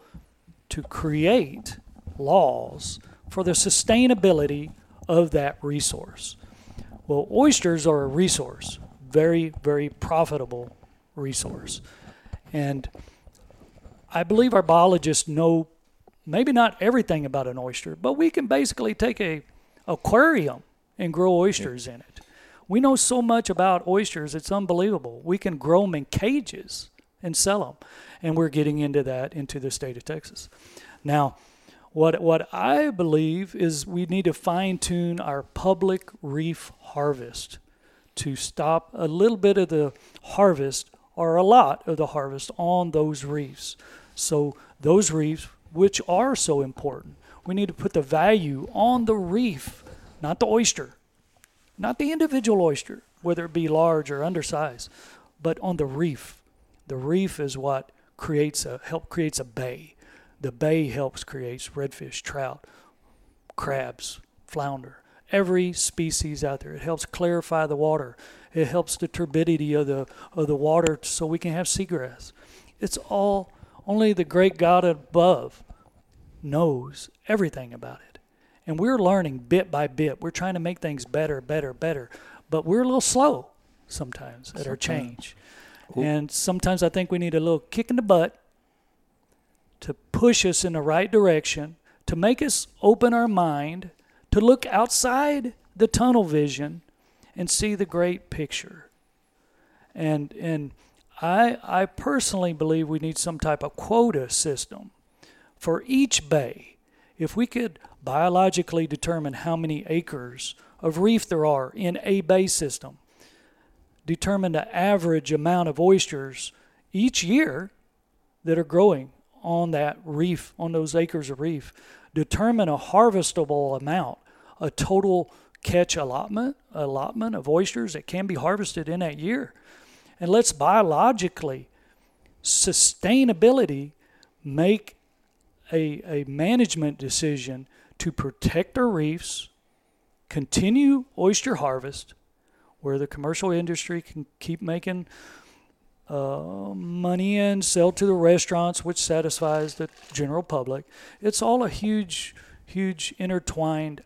S6: to create laws for the sustainability of that resource. Well, oysters are a resource, very, very profitable resource. And I believe our biologists know maybe not everything about an oyster, but we can basically take a aquarium and grow oysters in it. We know so much about oysters, it's unbelievable. We can grow them in cages and sell them. And we're getting into that into the state of Texas. Now, what what I believe is we need to fine tune our public reef harvest to stop a little bit of the harvest or a lot of the harvest on those reefs. So those reefs, which are so important, we need to put the value on the reef, not the oyster, not the individual oyster, whether it be large or undersized, but on the reef. The reef is what creates a help creates a bay. The bay helps creates redfish, trout, crabs, flounder, every species out there. It helps clarify the water. It helps the turbidity of the of the water so we can have seagrass. It's all only the great God above knows everything about it. And we're learning bit by bit. We're trying to make things better, better, better. But we're a little slow sometimes at our change. And sometimes I think we need a little kick in the butt to push us in the right direction, to make us open our mind, to look outside the tunnel vision and see the great picture. And and I I personally believe we need some type of quota system for each bay. If we could biologically determine how many acres of reef there are in a bay system, determine the average amount of oysters each year that are growing on that reef, on those acres of reef, determine a harvestable amount, a total catch allotment, allotment of oysters that can be harvested in that year. And let's biologically, sustainability, make a, a management decision to protect our reefs, continue oyster harvest, where the commercial industry can keep making uh, money and sell to the restaurants, which satisfies the general public. It's all a huge, huge intertwined,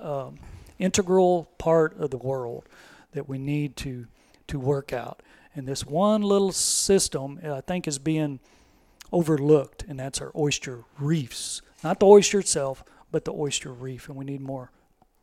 S6: um, integral part of the world that we need to to work out. And this one little system, I think, is being overlooked, and that's our oyster reefs. Not the oyster itself, but the oyster reef, and we need more.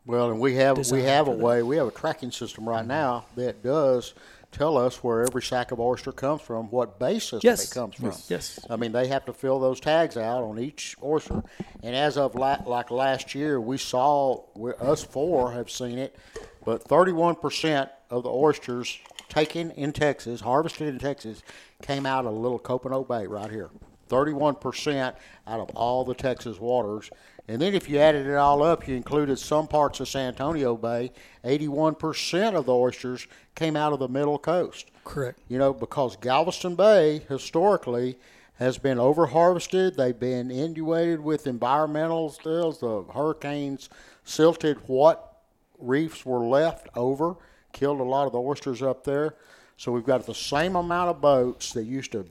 S5: Well, and we have we have a
S6: that.
S5: way. We have a tracking system right now that does tell us where every sack of oyster comes from, what system
S6: Yes.
S5: it comes from.
S6: Yes.
S5: I mean, they have to fill those tags out on each oyster. And as of la- like last year, we saw we, us four have seen it, but 31 percent of the oysters taken in Texas, harvested in Texas, came out of little Copano Bay right here. 31 percent out of all the Texas waters. And then if you added it all up, you included some parts of San Antonio Bay. 81% of the oysters came out of the middle coast.
S6: Correct.
S5: You know, because Galveston Bay historically has been over harvested. They've been inundated with environmental stills. The hurricanes silted what reefs were left over, killed a lot of the oysters up there. So we've got the same amount of boats that used to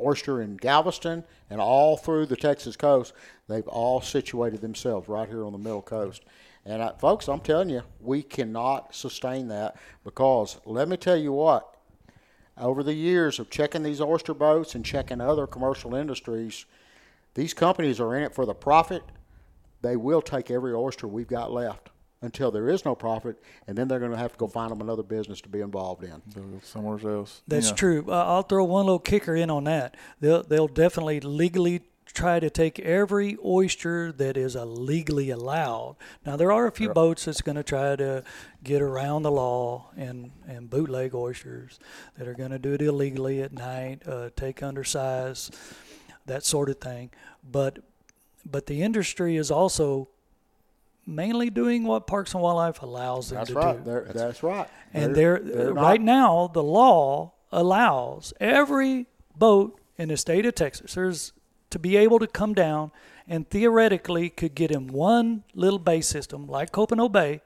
S5: oyster in Galveston and all through the Texas coast. They've all situated themselves right here on the middle coast. And I, folks, I'm telling you, we cannot sustain that because let me tell you what, over the years of checking these oyster boats and checking other commercial industries, these companies are in it for the profit. They will take every oyster we've got left until there is no profit, and then they're going to have to go find them another business to be involved in.
S7: Somewhere else.
S6: That's
S7: Yeah.
S6: true. Uh, I'll throw one little kicker in on that. They'll they'll definitely legally try to take every oyster that is legally allowed. Now there are a few boats that's going to try to get around the law and and bootleg oysters that are going to do it illegally at night, uh, take undersize, that sort of thing. But but the industry is also mainly doing what Parks and Wildlife allows them
S5: That's
S6: to
S5: right.
S6: do.
S5: They're, that's right.
S6: And
S5: They're-
S6: they're,
S5: they're not-
S6: right now the law allows every boat in the state of Texas there's to be able to come down and theoretically could get in one little bay system like Copano Bay.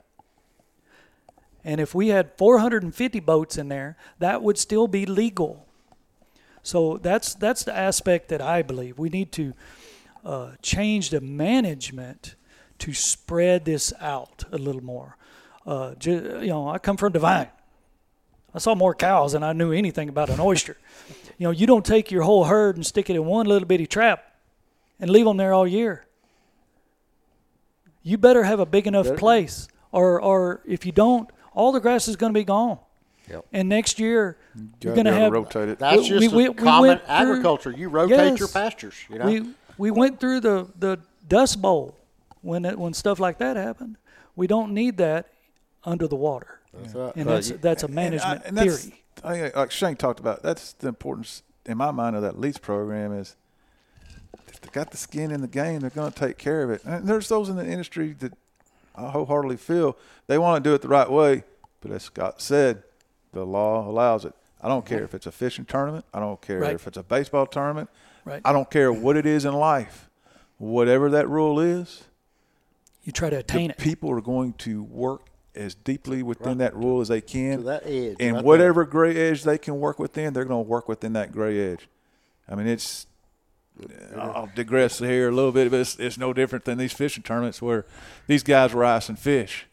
S6: And if we had 450 boats in there, that would still be legal. So that's that's the aspect that I believe we need to uh, change the management to spread this out a little more. Uh, ju- you know, I come from Devine. I saw more cows than I knew anything about an oyster. you know, you don't take your whole herd and stick it in one little bitty trap and leave them there all year. You better have a big enough
S5: Better-
S6: place, or or if you don't, all the grass is going to be gone.
S4: Yep.
S6: And next year, you're
S7: Gotta
S6: going to
S7: be able
S6: have
S7: rotate it.
S5: That's
S6: we-
S5: just
S6: we-
S5: a
S6: we- we
S5: common
S6: went through-
S5: agriculture. You rotate your pastures. You know.
S6: we we went through the the dust bowl when it, when stuff like that happened. We don't need that under the water,
S5: That's right.
S6: and that's
S4: you-
S6: that's a
S7: And I-
S6: management
S7: and that's-
S6: theory.
S7: I think, like Shane talked about, that's the importance in my mind of that lease program is if they got the skin in the game, they're going to take care of it. And there's those in the industry that I wholeheartedly feel they want to do it the right way, but as Scott said, the law allows it. I don't care if it's a fishing tournament. I don't care
S6: Right.
S7: if it's a baseball tournament.
S6: Right.
S7: I don't care what it is in life. Whatever that rule is,
S6: You try to
S7: the
S6: attain it.
S7: people are going to work as deeply within that rule as they can.
S5: To that edge,
S7: And
S5: right
S7: whatever gray edge they can work within, they're going to work within that gray edge. I mean, it's. I'll digress here a little bit, but it's, it's no different than these fishing tournaments where these guys were icing fish.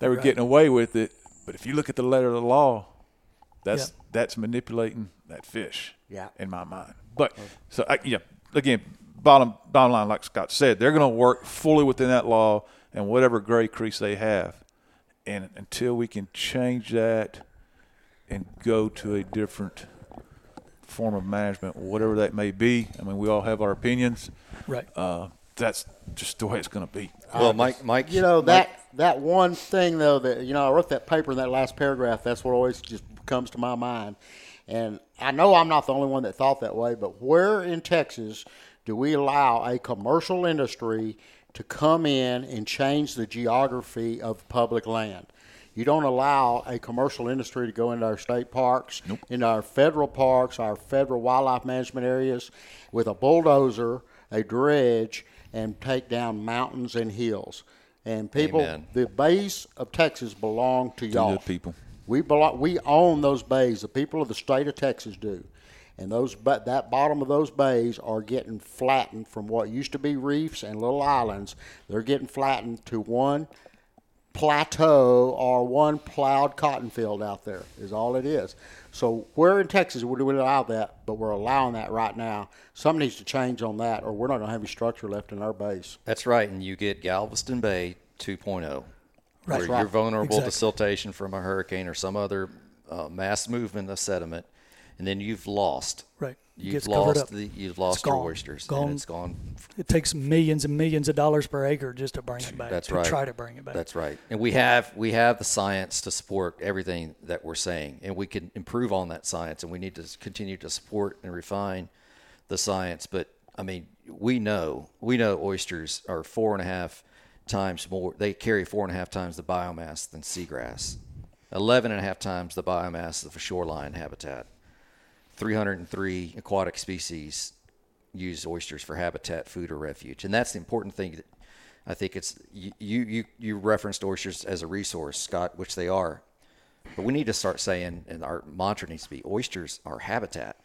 S7: They were getting away with it, but if you look at the letter of the law, that's
S6: Yeah.
S7: that's manipulating that fish.
S5: Yeah.
S7: In my mind, but oh. so I, yeah, again, bottom bottom line, like Scott said, they're going to work fully within that law and whatever gray crease they have, and until we can change that and go to a different form of management, whatever that may be. I mean, we all have our opinions.
S6: Right.
S7: Uh, that's just the way it's going to be.
S4: Well, Mike, Mike,
S5: You know
S4: Mike-
S5: that that one thing though that you know I wrote that paper in that last paragraph. That's what always just comes to my mind, and I know I'm not the only one that thought that way. But where in Texas do we allow a commercial industry to come in and change the geography of public land? You don't allow a commercial industry to go into our state parks, into our federal parks, our federal wildlife management areas, with a bulldozer, a dredge, and take down mountains and hills. And people,
S4: Amen.
S5: the bays of Texas belong to y'all.
S7: the people.
S5: We belong. We own those bays. The people of the state of Texas do, and those but that bottom of those bays are getting flattened from what used to be reefs and little islands. They're getting flattened to one plateau or one plowed cotton field out there is all it is. So where in Texas would we allow that? But we're allowing that right now. Something needs to change on that, or we're not going to have any structure left in our base.
S4: That's right, and you get Galveston Bay 2.0,
S6: Right.
S4: where
S5: Right.
S4: you're vulnerable to siltation from a hurricane or some other uh, mass movement of sediment, and then you've lost.
S6: Right.
S4: You've lost the you've
S6: It's
S4: lost your
S6: gone.
S4: oysters,
S6: Gone.
S4: and it's gone.
S6: It takes millions and millions of dollars per acre just to bring it back.
S4: That's
S6: to
S4: right.
S6: Try to bring it back.
S4: That's right. And we have we have the science to support everything that we're saying, and we can improve on that science, and we need to continue to support and refine the science. But I mean, we know we know oysters are four and a half times more. They carry four and a half times the biomass than seagrass. Eleven and a half times the biomass of a shoreline habitat. 303 aquatic species use oysters for habitat, food, or refuge, and that's the important thing. That I think it's you you you referenced oysters as a resource, Scott, which they are, but we need to start saying, and our mantra needs to be, oysters are habitat.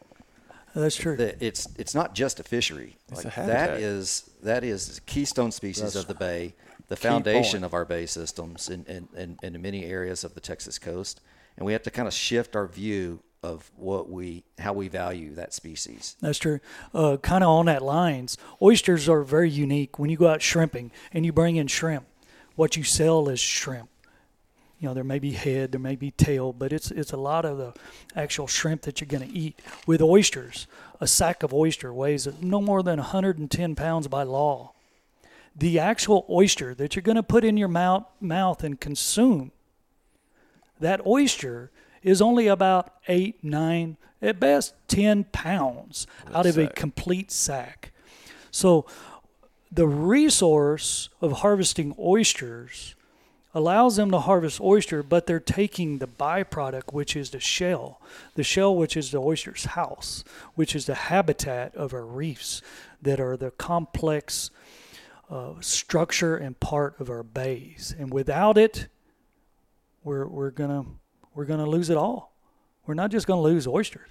S6: That's true.
S4: That it's it's not just a fishery.
S7: It's
S4: Like,
S7: a habitat.
S4: That is that is keystone species
S5: That's
S4: of the bay, the foundation
S5: point.
S4: of our bay systems in, in, in, in many areas of the Texas coast, and we have to kind of shift our view of what we how we value that species.
S6: That's true. Uh, kind of on that lines, oysters are very unique. When you go out shrimping and you bring in shrimp, what you sell is shrimp. You know, there may be head, there may be tail, but it's it's a lot of the actual shrimp that you're going to eat. With oysters, a sack of oyster weighs no more than 110 pounds by law. The actual oyster that you're going to put in your mouth, mouth and consume, that oyster is only about eight, nine, at best 10 pounds out of a complete sack. So the resource of harvesting oysters allows them to harvest oyster, but they're taking the byproduct, which is the shell, the shell, which is the oyster's house, which is the habitat of our reefs that are the complex uh, structure and part of our bays. And without it, we're we're gonna we're gonna lose it all. We're not just gonna lose oysters.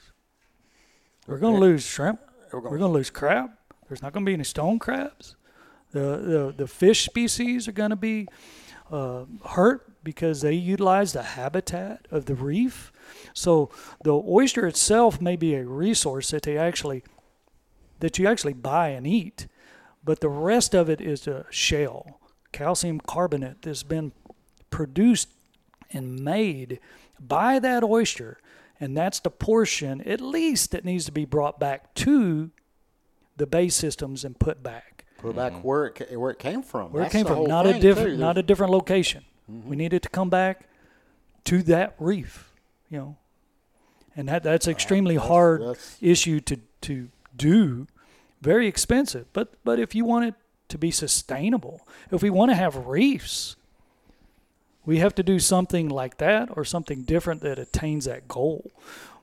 S6: We're gonna lose shrimp. We're gonna, lose crab. There's not gonna be any stone crabs. The the, the fish species are gonna be uh, hurt because they utilize the habitat of the reef. So the oyster itself may be a resource that they actually that you actually buy and eat, but the rest of it is a shell, calcium carbonate that's been produced and made by that oyster, and that's the portion at least that needs to be brought back to the bay systems and put back
S5: Put back mm-hmm. where it where it came from.
S6: where
S5: That's
S6: it came from, not a different,
S5: too.
S6: not a different location. Mm-hmm. We need it to come back to that reef, you know, and that that's extremely
S5: that's-
S6: hard
S5: that's-
S6: issue to to do, very expensive. But but if you want it to be sustainable, if we want to have reefs, we have to do something like that or something different that attains that goal.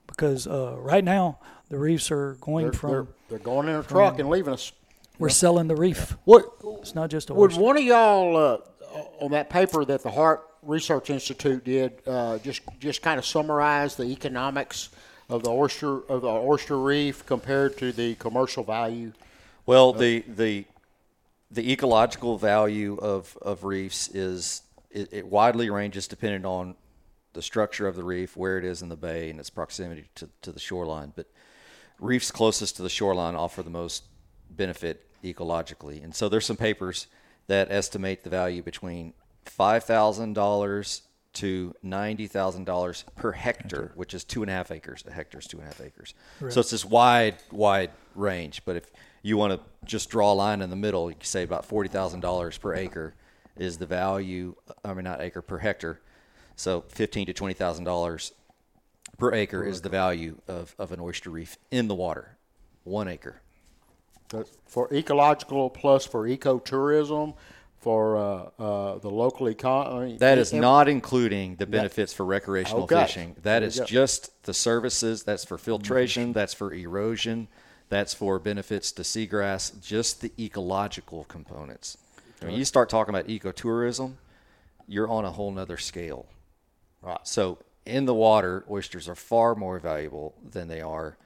S6: Because uh, right now the reefs are going
S5: They're,
S6: from
S5: they're, they're going in a truck and leaving us.
S6: we're selling the reef.
S5: What
S6: It's not just a
S5: would
S6: oyster.
S5: one of y'all uh, on that paper that the Harte Research Institute did uh, just just kind of summarize the economics of the oyster of the oyster reef compared to the commercial value?
S4: Well, the the the ecological value of, of reefs is it, it widely ranges depending on the structure of the reef, where it is in the bay, and its proximity to, to the shoreline. But reefs closest to the shoreline offer the most benefit ecologically. And so there's some papers that estimate the value between five thousand dollars to ninety thousand dollars per hectare, which is two and a half acres. A hectare is two and a half acres. So it's this wide, wide range. But if you want to just draw a line in the middle, you can say about forty thousand dollars per acre is the value. I mean, not acre per hectare. So fifteen to twenty thousand dollars per acre is the value of, of an oyster reef in the water. One acre.
S5: That- For ecological plus for ecotourism, for uh, uh, the local economy.
S4: That is not including the benefits for recreational
S5: Okay.
S4: fishing. That is just the services. That's for filtration. That's for erosion. That's for benefits to seagrass. Just the ecological components. When you start talking about ecotourism, you're on a whole nother scale.
S5: Right.
S4: So in the water, oysters are far more valuable than they are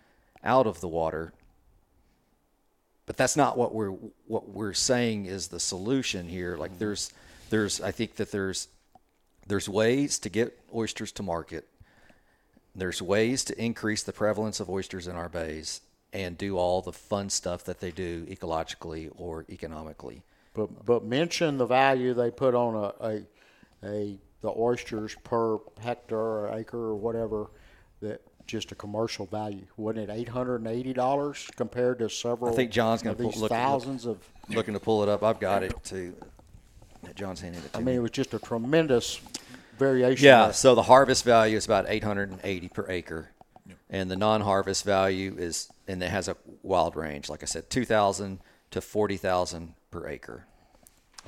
S4: out of the water. But that's not what we're what we're saying is the solution here. Like mm-hmm. there's there's I think that there's there's ways to get oysters to market. There's ways to increase the prevalence of oysters in our bays and do all the fun stuff that they do ecologically or economically.
S5: But but mention the value they put on a, a, a the oysters per hectare or acre or whatever that just a commercial value. Wasn't it eight hundred and eighty dollars compared to several
S4: I think John's going to
S5: these
S4: look, look
S5: thousands of
S4: looking to pull it up. I've got it too. John's handing it to
S5: I
S4: me.
S5: mean it was just a tremendous variation.
S4: Yeah,
S5: there.
S4: so the harvest value is about 880 per acre, and the non-harvest value is, and it has a wild range. Like I said, 2,000 to 40,000 per acre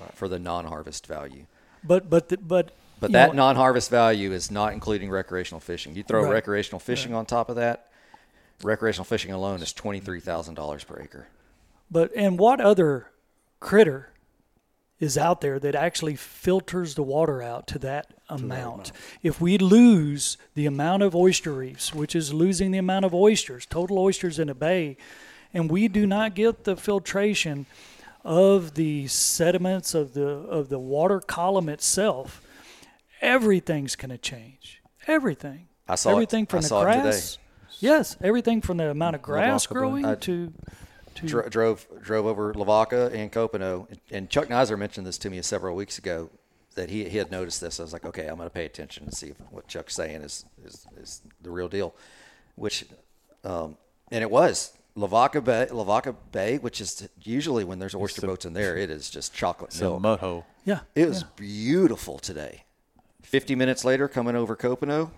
S4: uh, for the non-harvest value.
S6: But but the, but
S4: But that
S6: know,
S4: non-harvest value is not including recreational fishing. You throw
S6: Right.
S4: recreational fishing on top of that, recreational fishing alone is twenty-three thousand dollars per acre.
S6: But and what other critter is out there that actually filters the water out to that amount? If we lose the amount of oyster reefs, which is losing the amount of oysters, total oysters in a bay, and we do not get the filtration of the sediments of the of the water column itself, everything's going to change. Everything.
S4: I saw it-
S6: everything from
S4: I
S6: the
S4: it
S6: grass. Yes, everything from the amount of grass
S5: Lavaca
S6: growing
S4: I-
S6: to to
S4: Dro- drove drove over Lavaca and Copano, and Chuck Nizer mentioned this to me several weeks ago that he, he had noticed this. I was like, okay, I'm going to pay attention and see if what Chuck's saying is is, is the real deal, which, um, and it was Lavaca Bay, Lavaca Bay, which is usually when there's oyster boats in there, it is just chocolate
S7: It's a
S4: milk.
S7: mud
S6: yeah.
S4: It was beautiful today. Fifty minutes later, coming over Copano,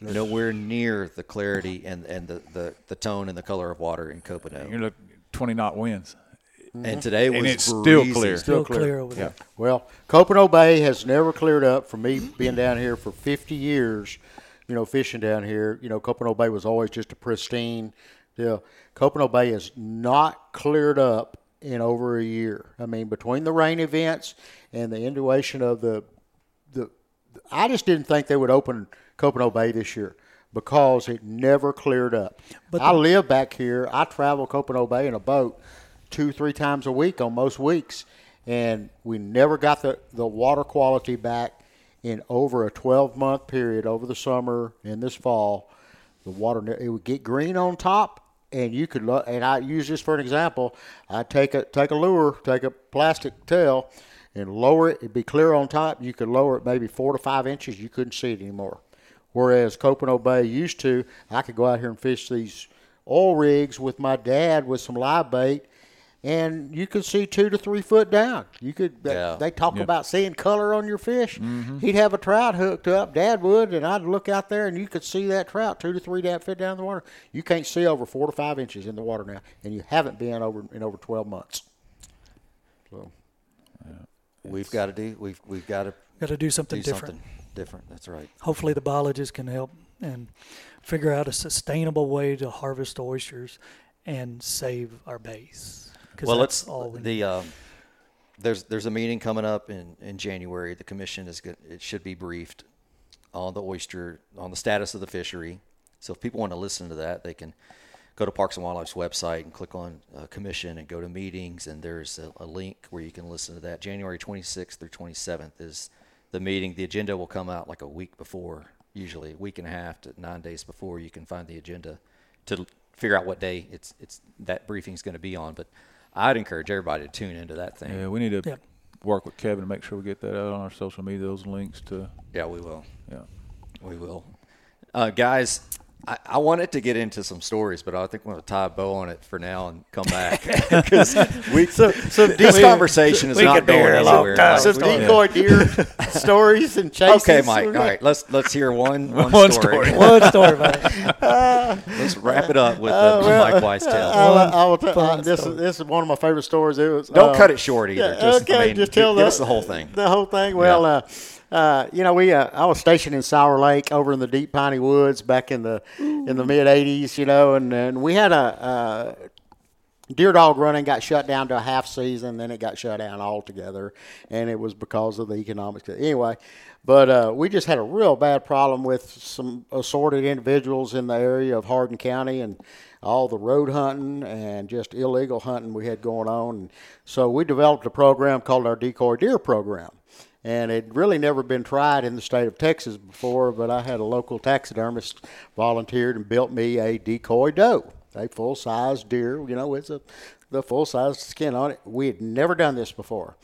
S4: nowhere near the clarity and, and the, the, the tone and the color of water in Copano.
S7: You look 20 knot winds.
S4: And today was
S7: And it's still clear.
S6: Still
S5: clear.
S6: clear over there.
S5: Well, Copano Bay has never cleared up for me being down here for 50 years, you know, fishing down here. You know, Copano Bay was always just a pristine deal. Copano Bay has not cleared up in over a year. I mean, between the rain events and the inundation of the, the, I just didn't think they would open Copano Bay this year because it never cleared up.
S6: But
S5: I
S6: the-
S5: live back here. I travel Copano Bay in a boat two, three times a week on most weeks, and we never got the, the water quality back in over a 12 month period over the summer and this fall. The water it would get green on top, and you could lo- and I use this for an example. I take a take a lure, take a plastic tail, and lower it. It'd be clear on top. You could lower it maybe four to five inches. You couldn't see it anymore. Whereas Copano Bay used to, I could go out here and fish these oil rigs with my dad with some live bait, and you could see two to three foot down. You could. they-
S4: Yeah.
S5: They talk
S7: Yep.
S5: about seeing color on your fish.
S6: Mm-hmm.
S5: He'd have a trout hooked up, Dad would, and I'd look out there, and you could see that trout two to three down, foot down in the water. You can't see over four to five inches in the water now, and you haven't been over in over twelve months. So
S4: We've got to do. We've we've got to
S6: Got to do something
S4: do
S6: different.
S4: something different. That's right.
S6: Hopefully, the biologists can help and figure out a sustainable way to harvest oysters and save our base. 'Cause
S4: Well,
S6: that's
S4: let's
S6: all we
S4: the um, there's there's a meeting coming up in, in January. The commission is good. It should be briefed on the oyster on the status of the fishery. So if people want to listen to that, they can go to Parks and Wildlife's website and click on uh, commission and go to meetings. And there's a, a link where you can listen to that. January 26th through 27th is the meeting. The agenda will come out like a week before, usually a week and a half to nine days before. You can find the agenda to figure out what day it's it's that briefing is going to be on. But I'd encourage everybody to tune into that thing.
S7: Yeah, we need to
S6: Yep.
S7: work with Kevin to make sure we get that out on our social media. Those links to
S4: Yeah, we will.
S7: yeah.
S4: We will. Uh, guys, I, I wanted to get into some stories, but I think we're going to tie a bow on it for now and come back. Because we, this conversation is not
S2: could
S4: going
S2: long
S4: anywhere.
S2: time.
S4: Like,
S5: Some decoy deer stories and chases.
S4: Okay, Mike. All right, let's let's hear one one,
S7: One
S4: story.
S7: story.
S6: One story about it.
S4: let's wrap it up with the, the Mike Weiss tale.
S5: I'll, I'll tell- uh, this,
S6: story.
S5: is, this is one of my favorite stories. It was,
S4: Don't
S5: uh,
S4: cut it short either.
S5: Yeah,
S4: just,
S5: okay,
S4: I mean,
S5: just tell
S4: give
S5: the,
S4: us the whole thing.
S5: The whole thing. Well,
S4: Yeah.
S5: Uh, you know, we uh, I was stationed in Sour Lake over in the deep piney woods back in the in the mid '80s. You know, and, and we had a. Uh, Deer dog running got shut down to a half season, then it got shut down altogether, and it was because of the economics. Anyway, but uh, we just had a real bad problem with some assorted individuals in the area of Hardin County and all the road hunting and just illegal hunting we had going on. And so we developed a program called our Decoy Deer Program and it really never been tried in the state of Texas before. But I had a local taxidermist volunteered and built me a decoy doe, a full size deer. You know, with a, the full size skin on it. We had never done this before.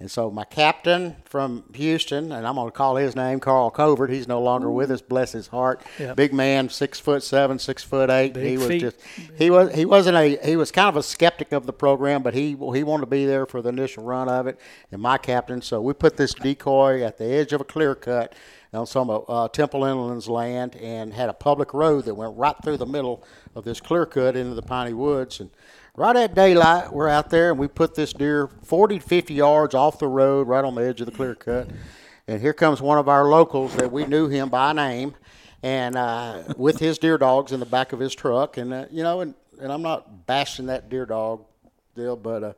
S5: And so my captain from Houston, and I'm going to call his name Carl Covert. He's no longer with us. Bless his heart.
S6: Yeah.
S5: Big man, six foot seven, six foot eight.
S6: Big
S5: he was
S6: feet.
S5: just he was he wasn't a he was kind of a skeptic of the program, but he he wanted to be there for the initial run of it. And my captain, so we put this decoy at the edge of a clear cut on some of uh, Temple Inland's land, and had a public road that went right through the middle of this clear cut into the piney woods. And right at daylight, we're out there, and we put this deer 40 to 50 yards off the road, right on the edge of the clear cut. And here comes one of our locals that we knew him by name and uh, with his deer dogs in the back of his truck, and uh, you know, and, and I'm not bashing that deer dog deal, but uh,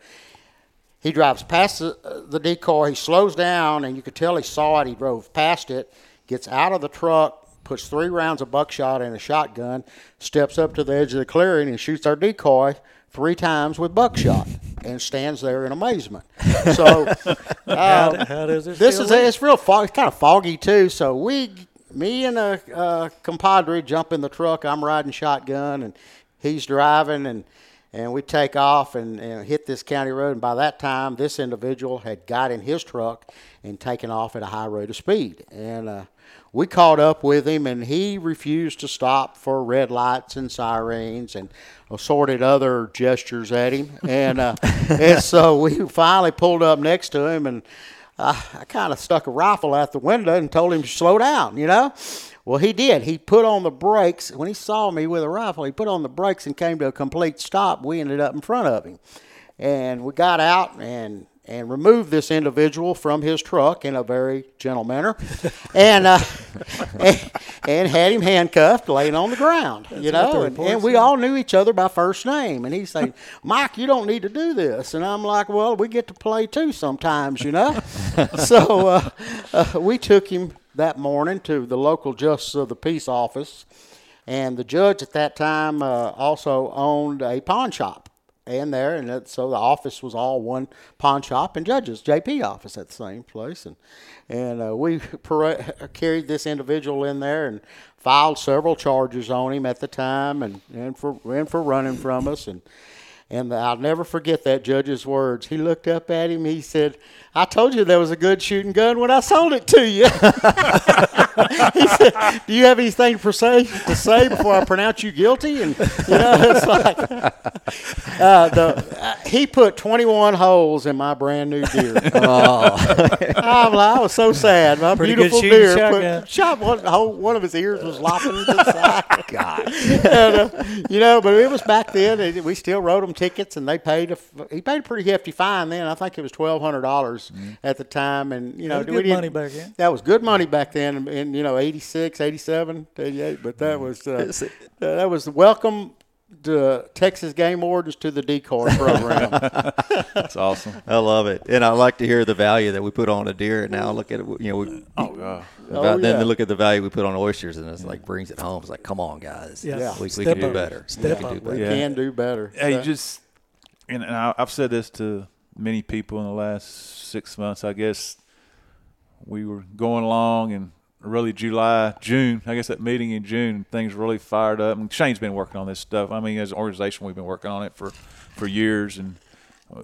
S5: he drives past the, the decoy. He slows down, and you could tell he saw it. He drove past it, gets out of the truck, puts three rounds of buckshot in a shotgun, steps up to the edge of the clearing, and shoots our decoy three times with buckshot, and stands there in amazement. So.
S6: How,
S5: Uh,
S6: how does this?
S5: this
S6: feel
S5: is
S6: like?
S5: it's real fog. It's kind of foggy too. So we, me and a, a compadre jump in the truck. I'm riding shotgun, and he's driving, and and we take off and, and hit this county road. And by that time, this individual had got in his truck and taken off at a high rate of speed. And uh, we caught up with him, and he refused to stop for red lights and sirens and assorted other gestures at him. And uh, and so we finally pulled up next to him, and I, I kind of stuck a rifle out the window and told him to slow down, you know. Well, he did. He put on the brakes. When he saw me with a rifle, he put on the brakes and came to a complete stop. We ended up in front of him. And we got out and and removed this individual from his truck in a very gentle manner, and, uh, and and had him handcuffed, laying on the ground. you know, and, and we all knew each other by first name. And he's saying, "Mike, you don't need to do this." And I'm like, "Well, we get to play too sometimes, you know." so uh, uh, we took him that morning to the local justice of the peace office, and the judge at that time uh, also owned a pawn shop in there, and that, so the office was all one pawn shop and judge's JP office at the same place, and and uh, we para- carried this individual in there and filed several charges on him at the time, and and for and for running from us, and and I'll never forget that judge's words. He looked up at him. He said, "I told you there was a good shooting gun when I sold it to you." he said, "Do you have anything to say, to say before I pronounce you guilty?" And you know, it's like uh, the uh, he put 21 holes in my brand new deer. I'm like, I was so sad. My
S6: Pretty
S5: beautiful
S6: shooting
S5: deer
S6: shotgun.
S5: put, shot one whole, one of his ears was lopping to the side. God, and, uh, you know, but it was back then. and We still wrote them tickets, and they paid a f- he paid a pretty hefty fine then. I think it was twelve hundred dollars at the time, and you know,
S6: was good money back then.
S5: That was good money back then, in, in you know 86, 87, 88. But that was uh, uh, that was welcome the Texas Game Wardens to the decoy program.
S7: That's awesome.
S4: I love it, and I like to hear the value that we put on a deer. And now look at it, you know, we,
S7: Oh god.
S5: Oh,
S4: then
S5: yeah.
S4: they look at the value we put on oysters, and it's like brings it home. It's like, come on, guys,
S6: Yeah.
S4: we, we
S6: Step
S4: can do better.
S6: Step
S4: we can
S6: up.
S4: do better.
S5: we
S7: Yeah.
S5: can do better.
S7: Hey, just and, and I, I've said this to many people in the last six months. I guess we were going along, and really July, June. I guess that meeting in June, things really fired up. And Shane's been working on this stuff. I mean, as an organization, we've been working on it for for years and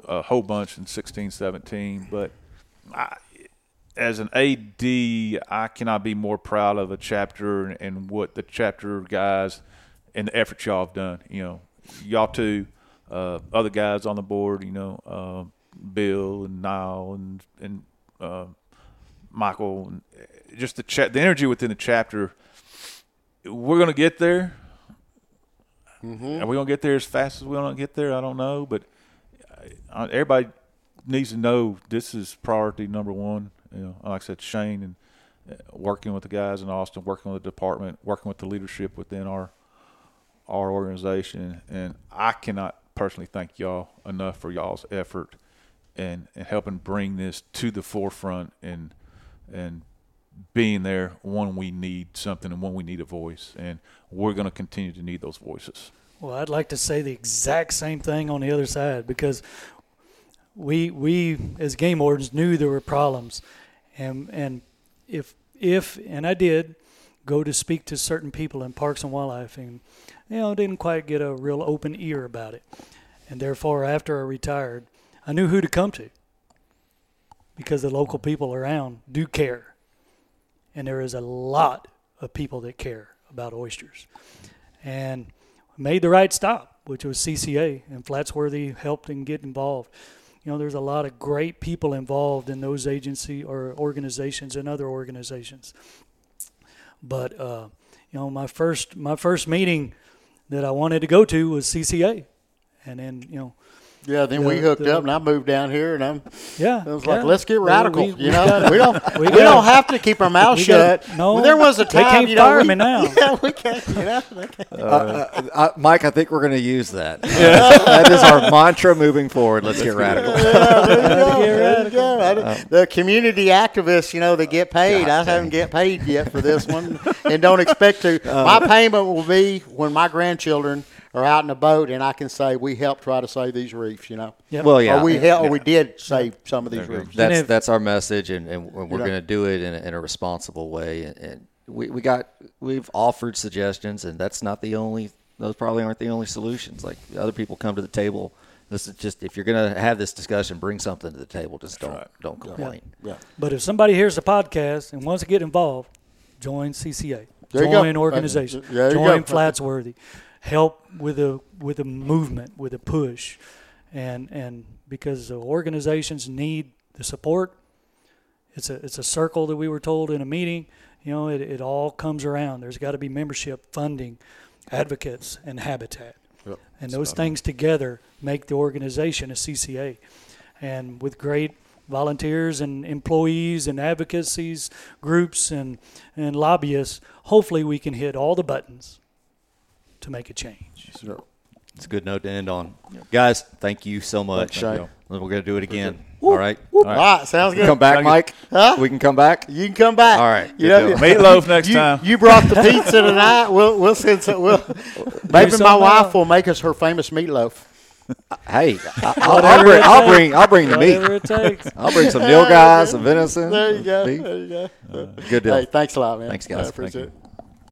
S7: a whole bunch in 16, 17. But I, as an AD, I cannot be more proud of a chapter and, and what the chapter guys and the effort y'all have done. You know, y'all two, uh, other guys on the board. You know, uh, Bill and Niall and and uh, Michael, and just the cha- the energy within the chapter. We're gonna get there. Are we gonna get there as fast as we want to get there? I don't know, but uh, everybody needs to know this is priority number one. You know, like I said, Shane and uh, working with the guys in Austin, working with the department, working with the leadership within our our organization, and I cannot personally thank y'all enough for y'all's effort and and helping bring this to the forefront and and being there when we need something and when we need a voice, and we're going to continue to need those voices.
S6: Well, I'd like to say the exact same thing on the other side because we we as game wardens knew there were problems, and and if if and I did go to speak to certain people in Parks and Wildlife, and you know didn't quite get a real open ear about it, and therefore after I retired, I knew who to come to because the local people around do care, and there is a lot of people that care about oysters, and made the right stop, which was CCA, and Flatsworthy helped and get involved. You know, there's a lot of great people involved in those agency or organizations and other organizations. But uh, you know, my first my first meeting that I wanted to go to was CCA, and then you know,
S5: yeah, then we hooked
S6: the-
S5: up, and I moved down here, and I'm.
S6: yeah,
S5: I was
S6: yeah.
S5: like, let's get radical.
S6: we-
S5: you know,
S6: gotta-
S5: we don't
S6: we
S5: we, don't have to keep our mouth shut.
S6: gotta- no,
S5: Well, there was a
S6: they
S5: time
S6: can't
S5: you know,
S6: fire
S5: we-
S6: me now.
S5: Yeah, we can't. You know, they can't.
S4: Uh, uh, Mike, I think we're going to use that. Yeah. that is our mantra moving forward. Let's get radical.
S5: Yeah, there you go. There you go. I don't- the community activists, you know, they get paid. I haven't get paid yet for this one, and don't expect to. my payment will be when my grandchildren are out in a boat, and I can say we helped try to save these reefs. You know,
S6: Yep.
S4: Well, yeah,
S5: or we helped, or we did save some of these
S7: There you go.
S5: reefs.
S4: that's
S6: if-
S4: that's our message, and, and we're
S5: know.
S4: going to do it in a, in a responsible way. And, and we, we got we've offered suggestions, and that's not the only. Those probably aren't the only solutions. Like other people come to the table. This is just if you're going to have this discussion, bring something to the table. Just don't
S7: right.
S4: don't complain.
S5: Yeah.
S6: But if somebody hears the podcast and wants to get involved, join CCA.
S5: There you go.
S6: join organization.
S5: There you
S6: join
S5: go.
S6: Flatsworthy. Help with a with a movement, with a push, and and because the organizations need the support. It's a it's a circle that we were told in a meeting. You know, it, it all comes around. There's got to be membership, funding, advocates, and habitat.
S5: Yep.
S6: And those things together make the organization a CCA. And with great volunteers and employees and advocacies groups and, and lobbyists, hopefully we can hit all the buttons to make a change.
S5: Sure.
S4: It's a good note to end on, guys. Thank you so much.
S5: Thanks, Shane.
S4: We're going to do it again. All right.
S5: All right, sounds good.
S4: Come back, Mike.
S5: Huh?
S4: We can come back.
S5: You can come back.
S4: All right,
S5: You
S4: good
S5: know.
S7: Meatloaf next
S5: you,
S7: time.
S5: You brought the pizza tonight. We'll we'll send some. We'll, maybe my wife will make us her famous meatloaf.
S4: Hey, I- I'll, I'll bring. I'll bring. I'll bring the meat.
S6: It takes.
S4: I'll bring some Neil guys, some venison.
S5: There you go.
S4: beef.
S5: There you go.
S4: Good deal.
S5: Hey, thanks a lot, man.
S4: Thanks, guys.
S5: I appreciate
S7: Thank
S5: it.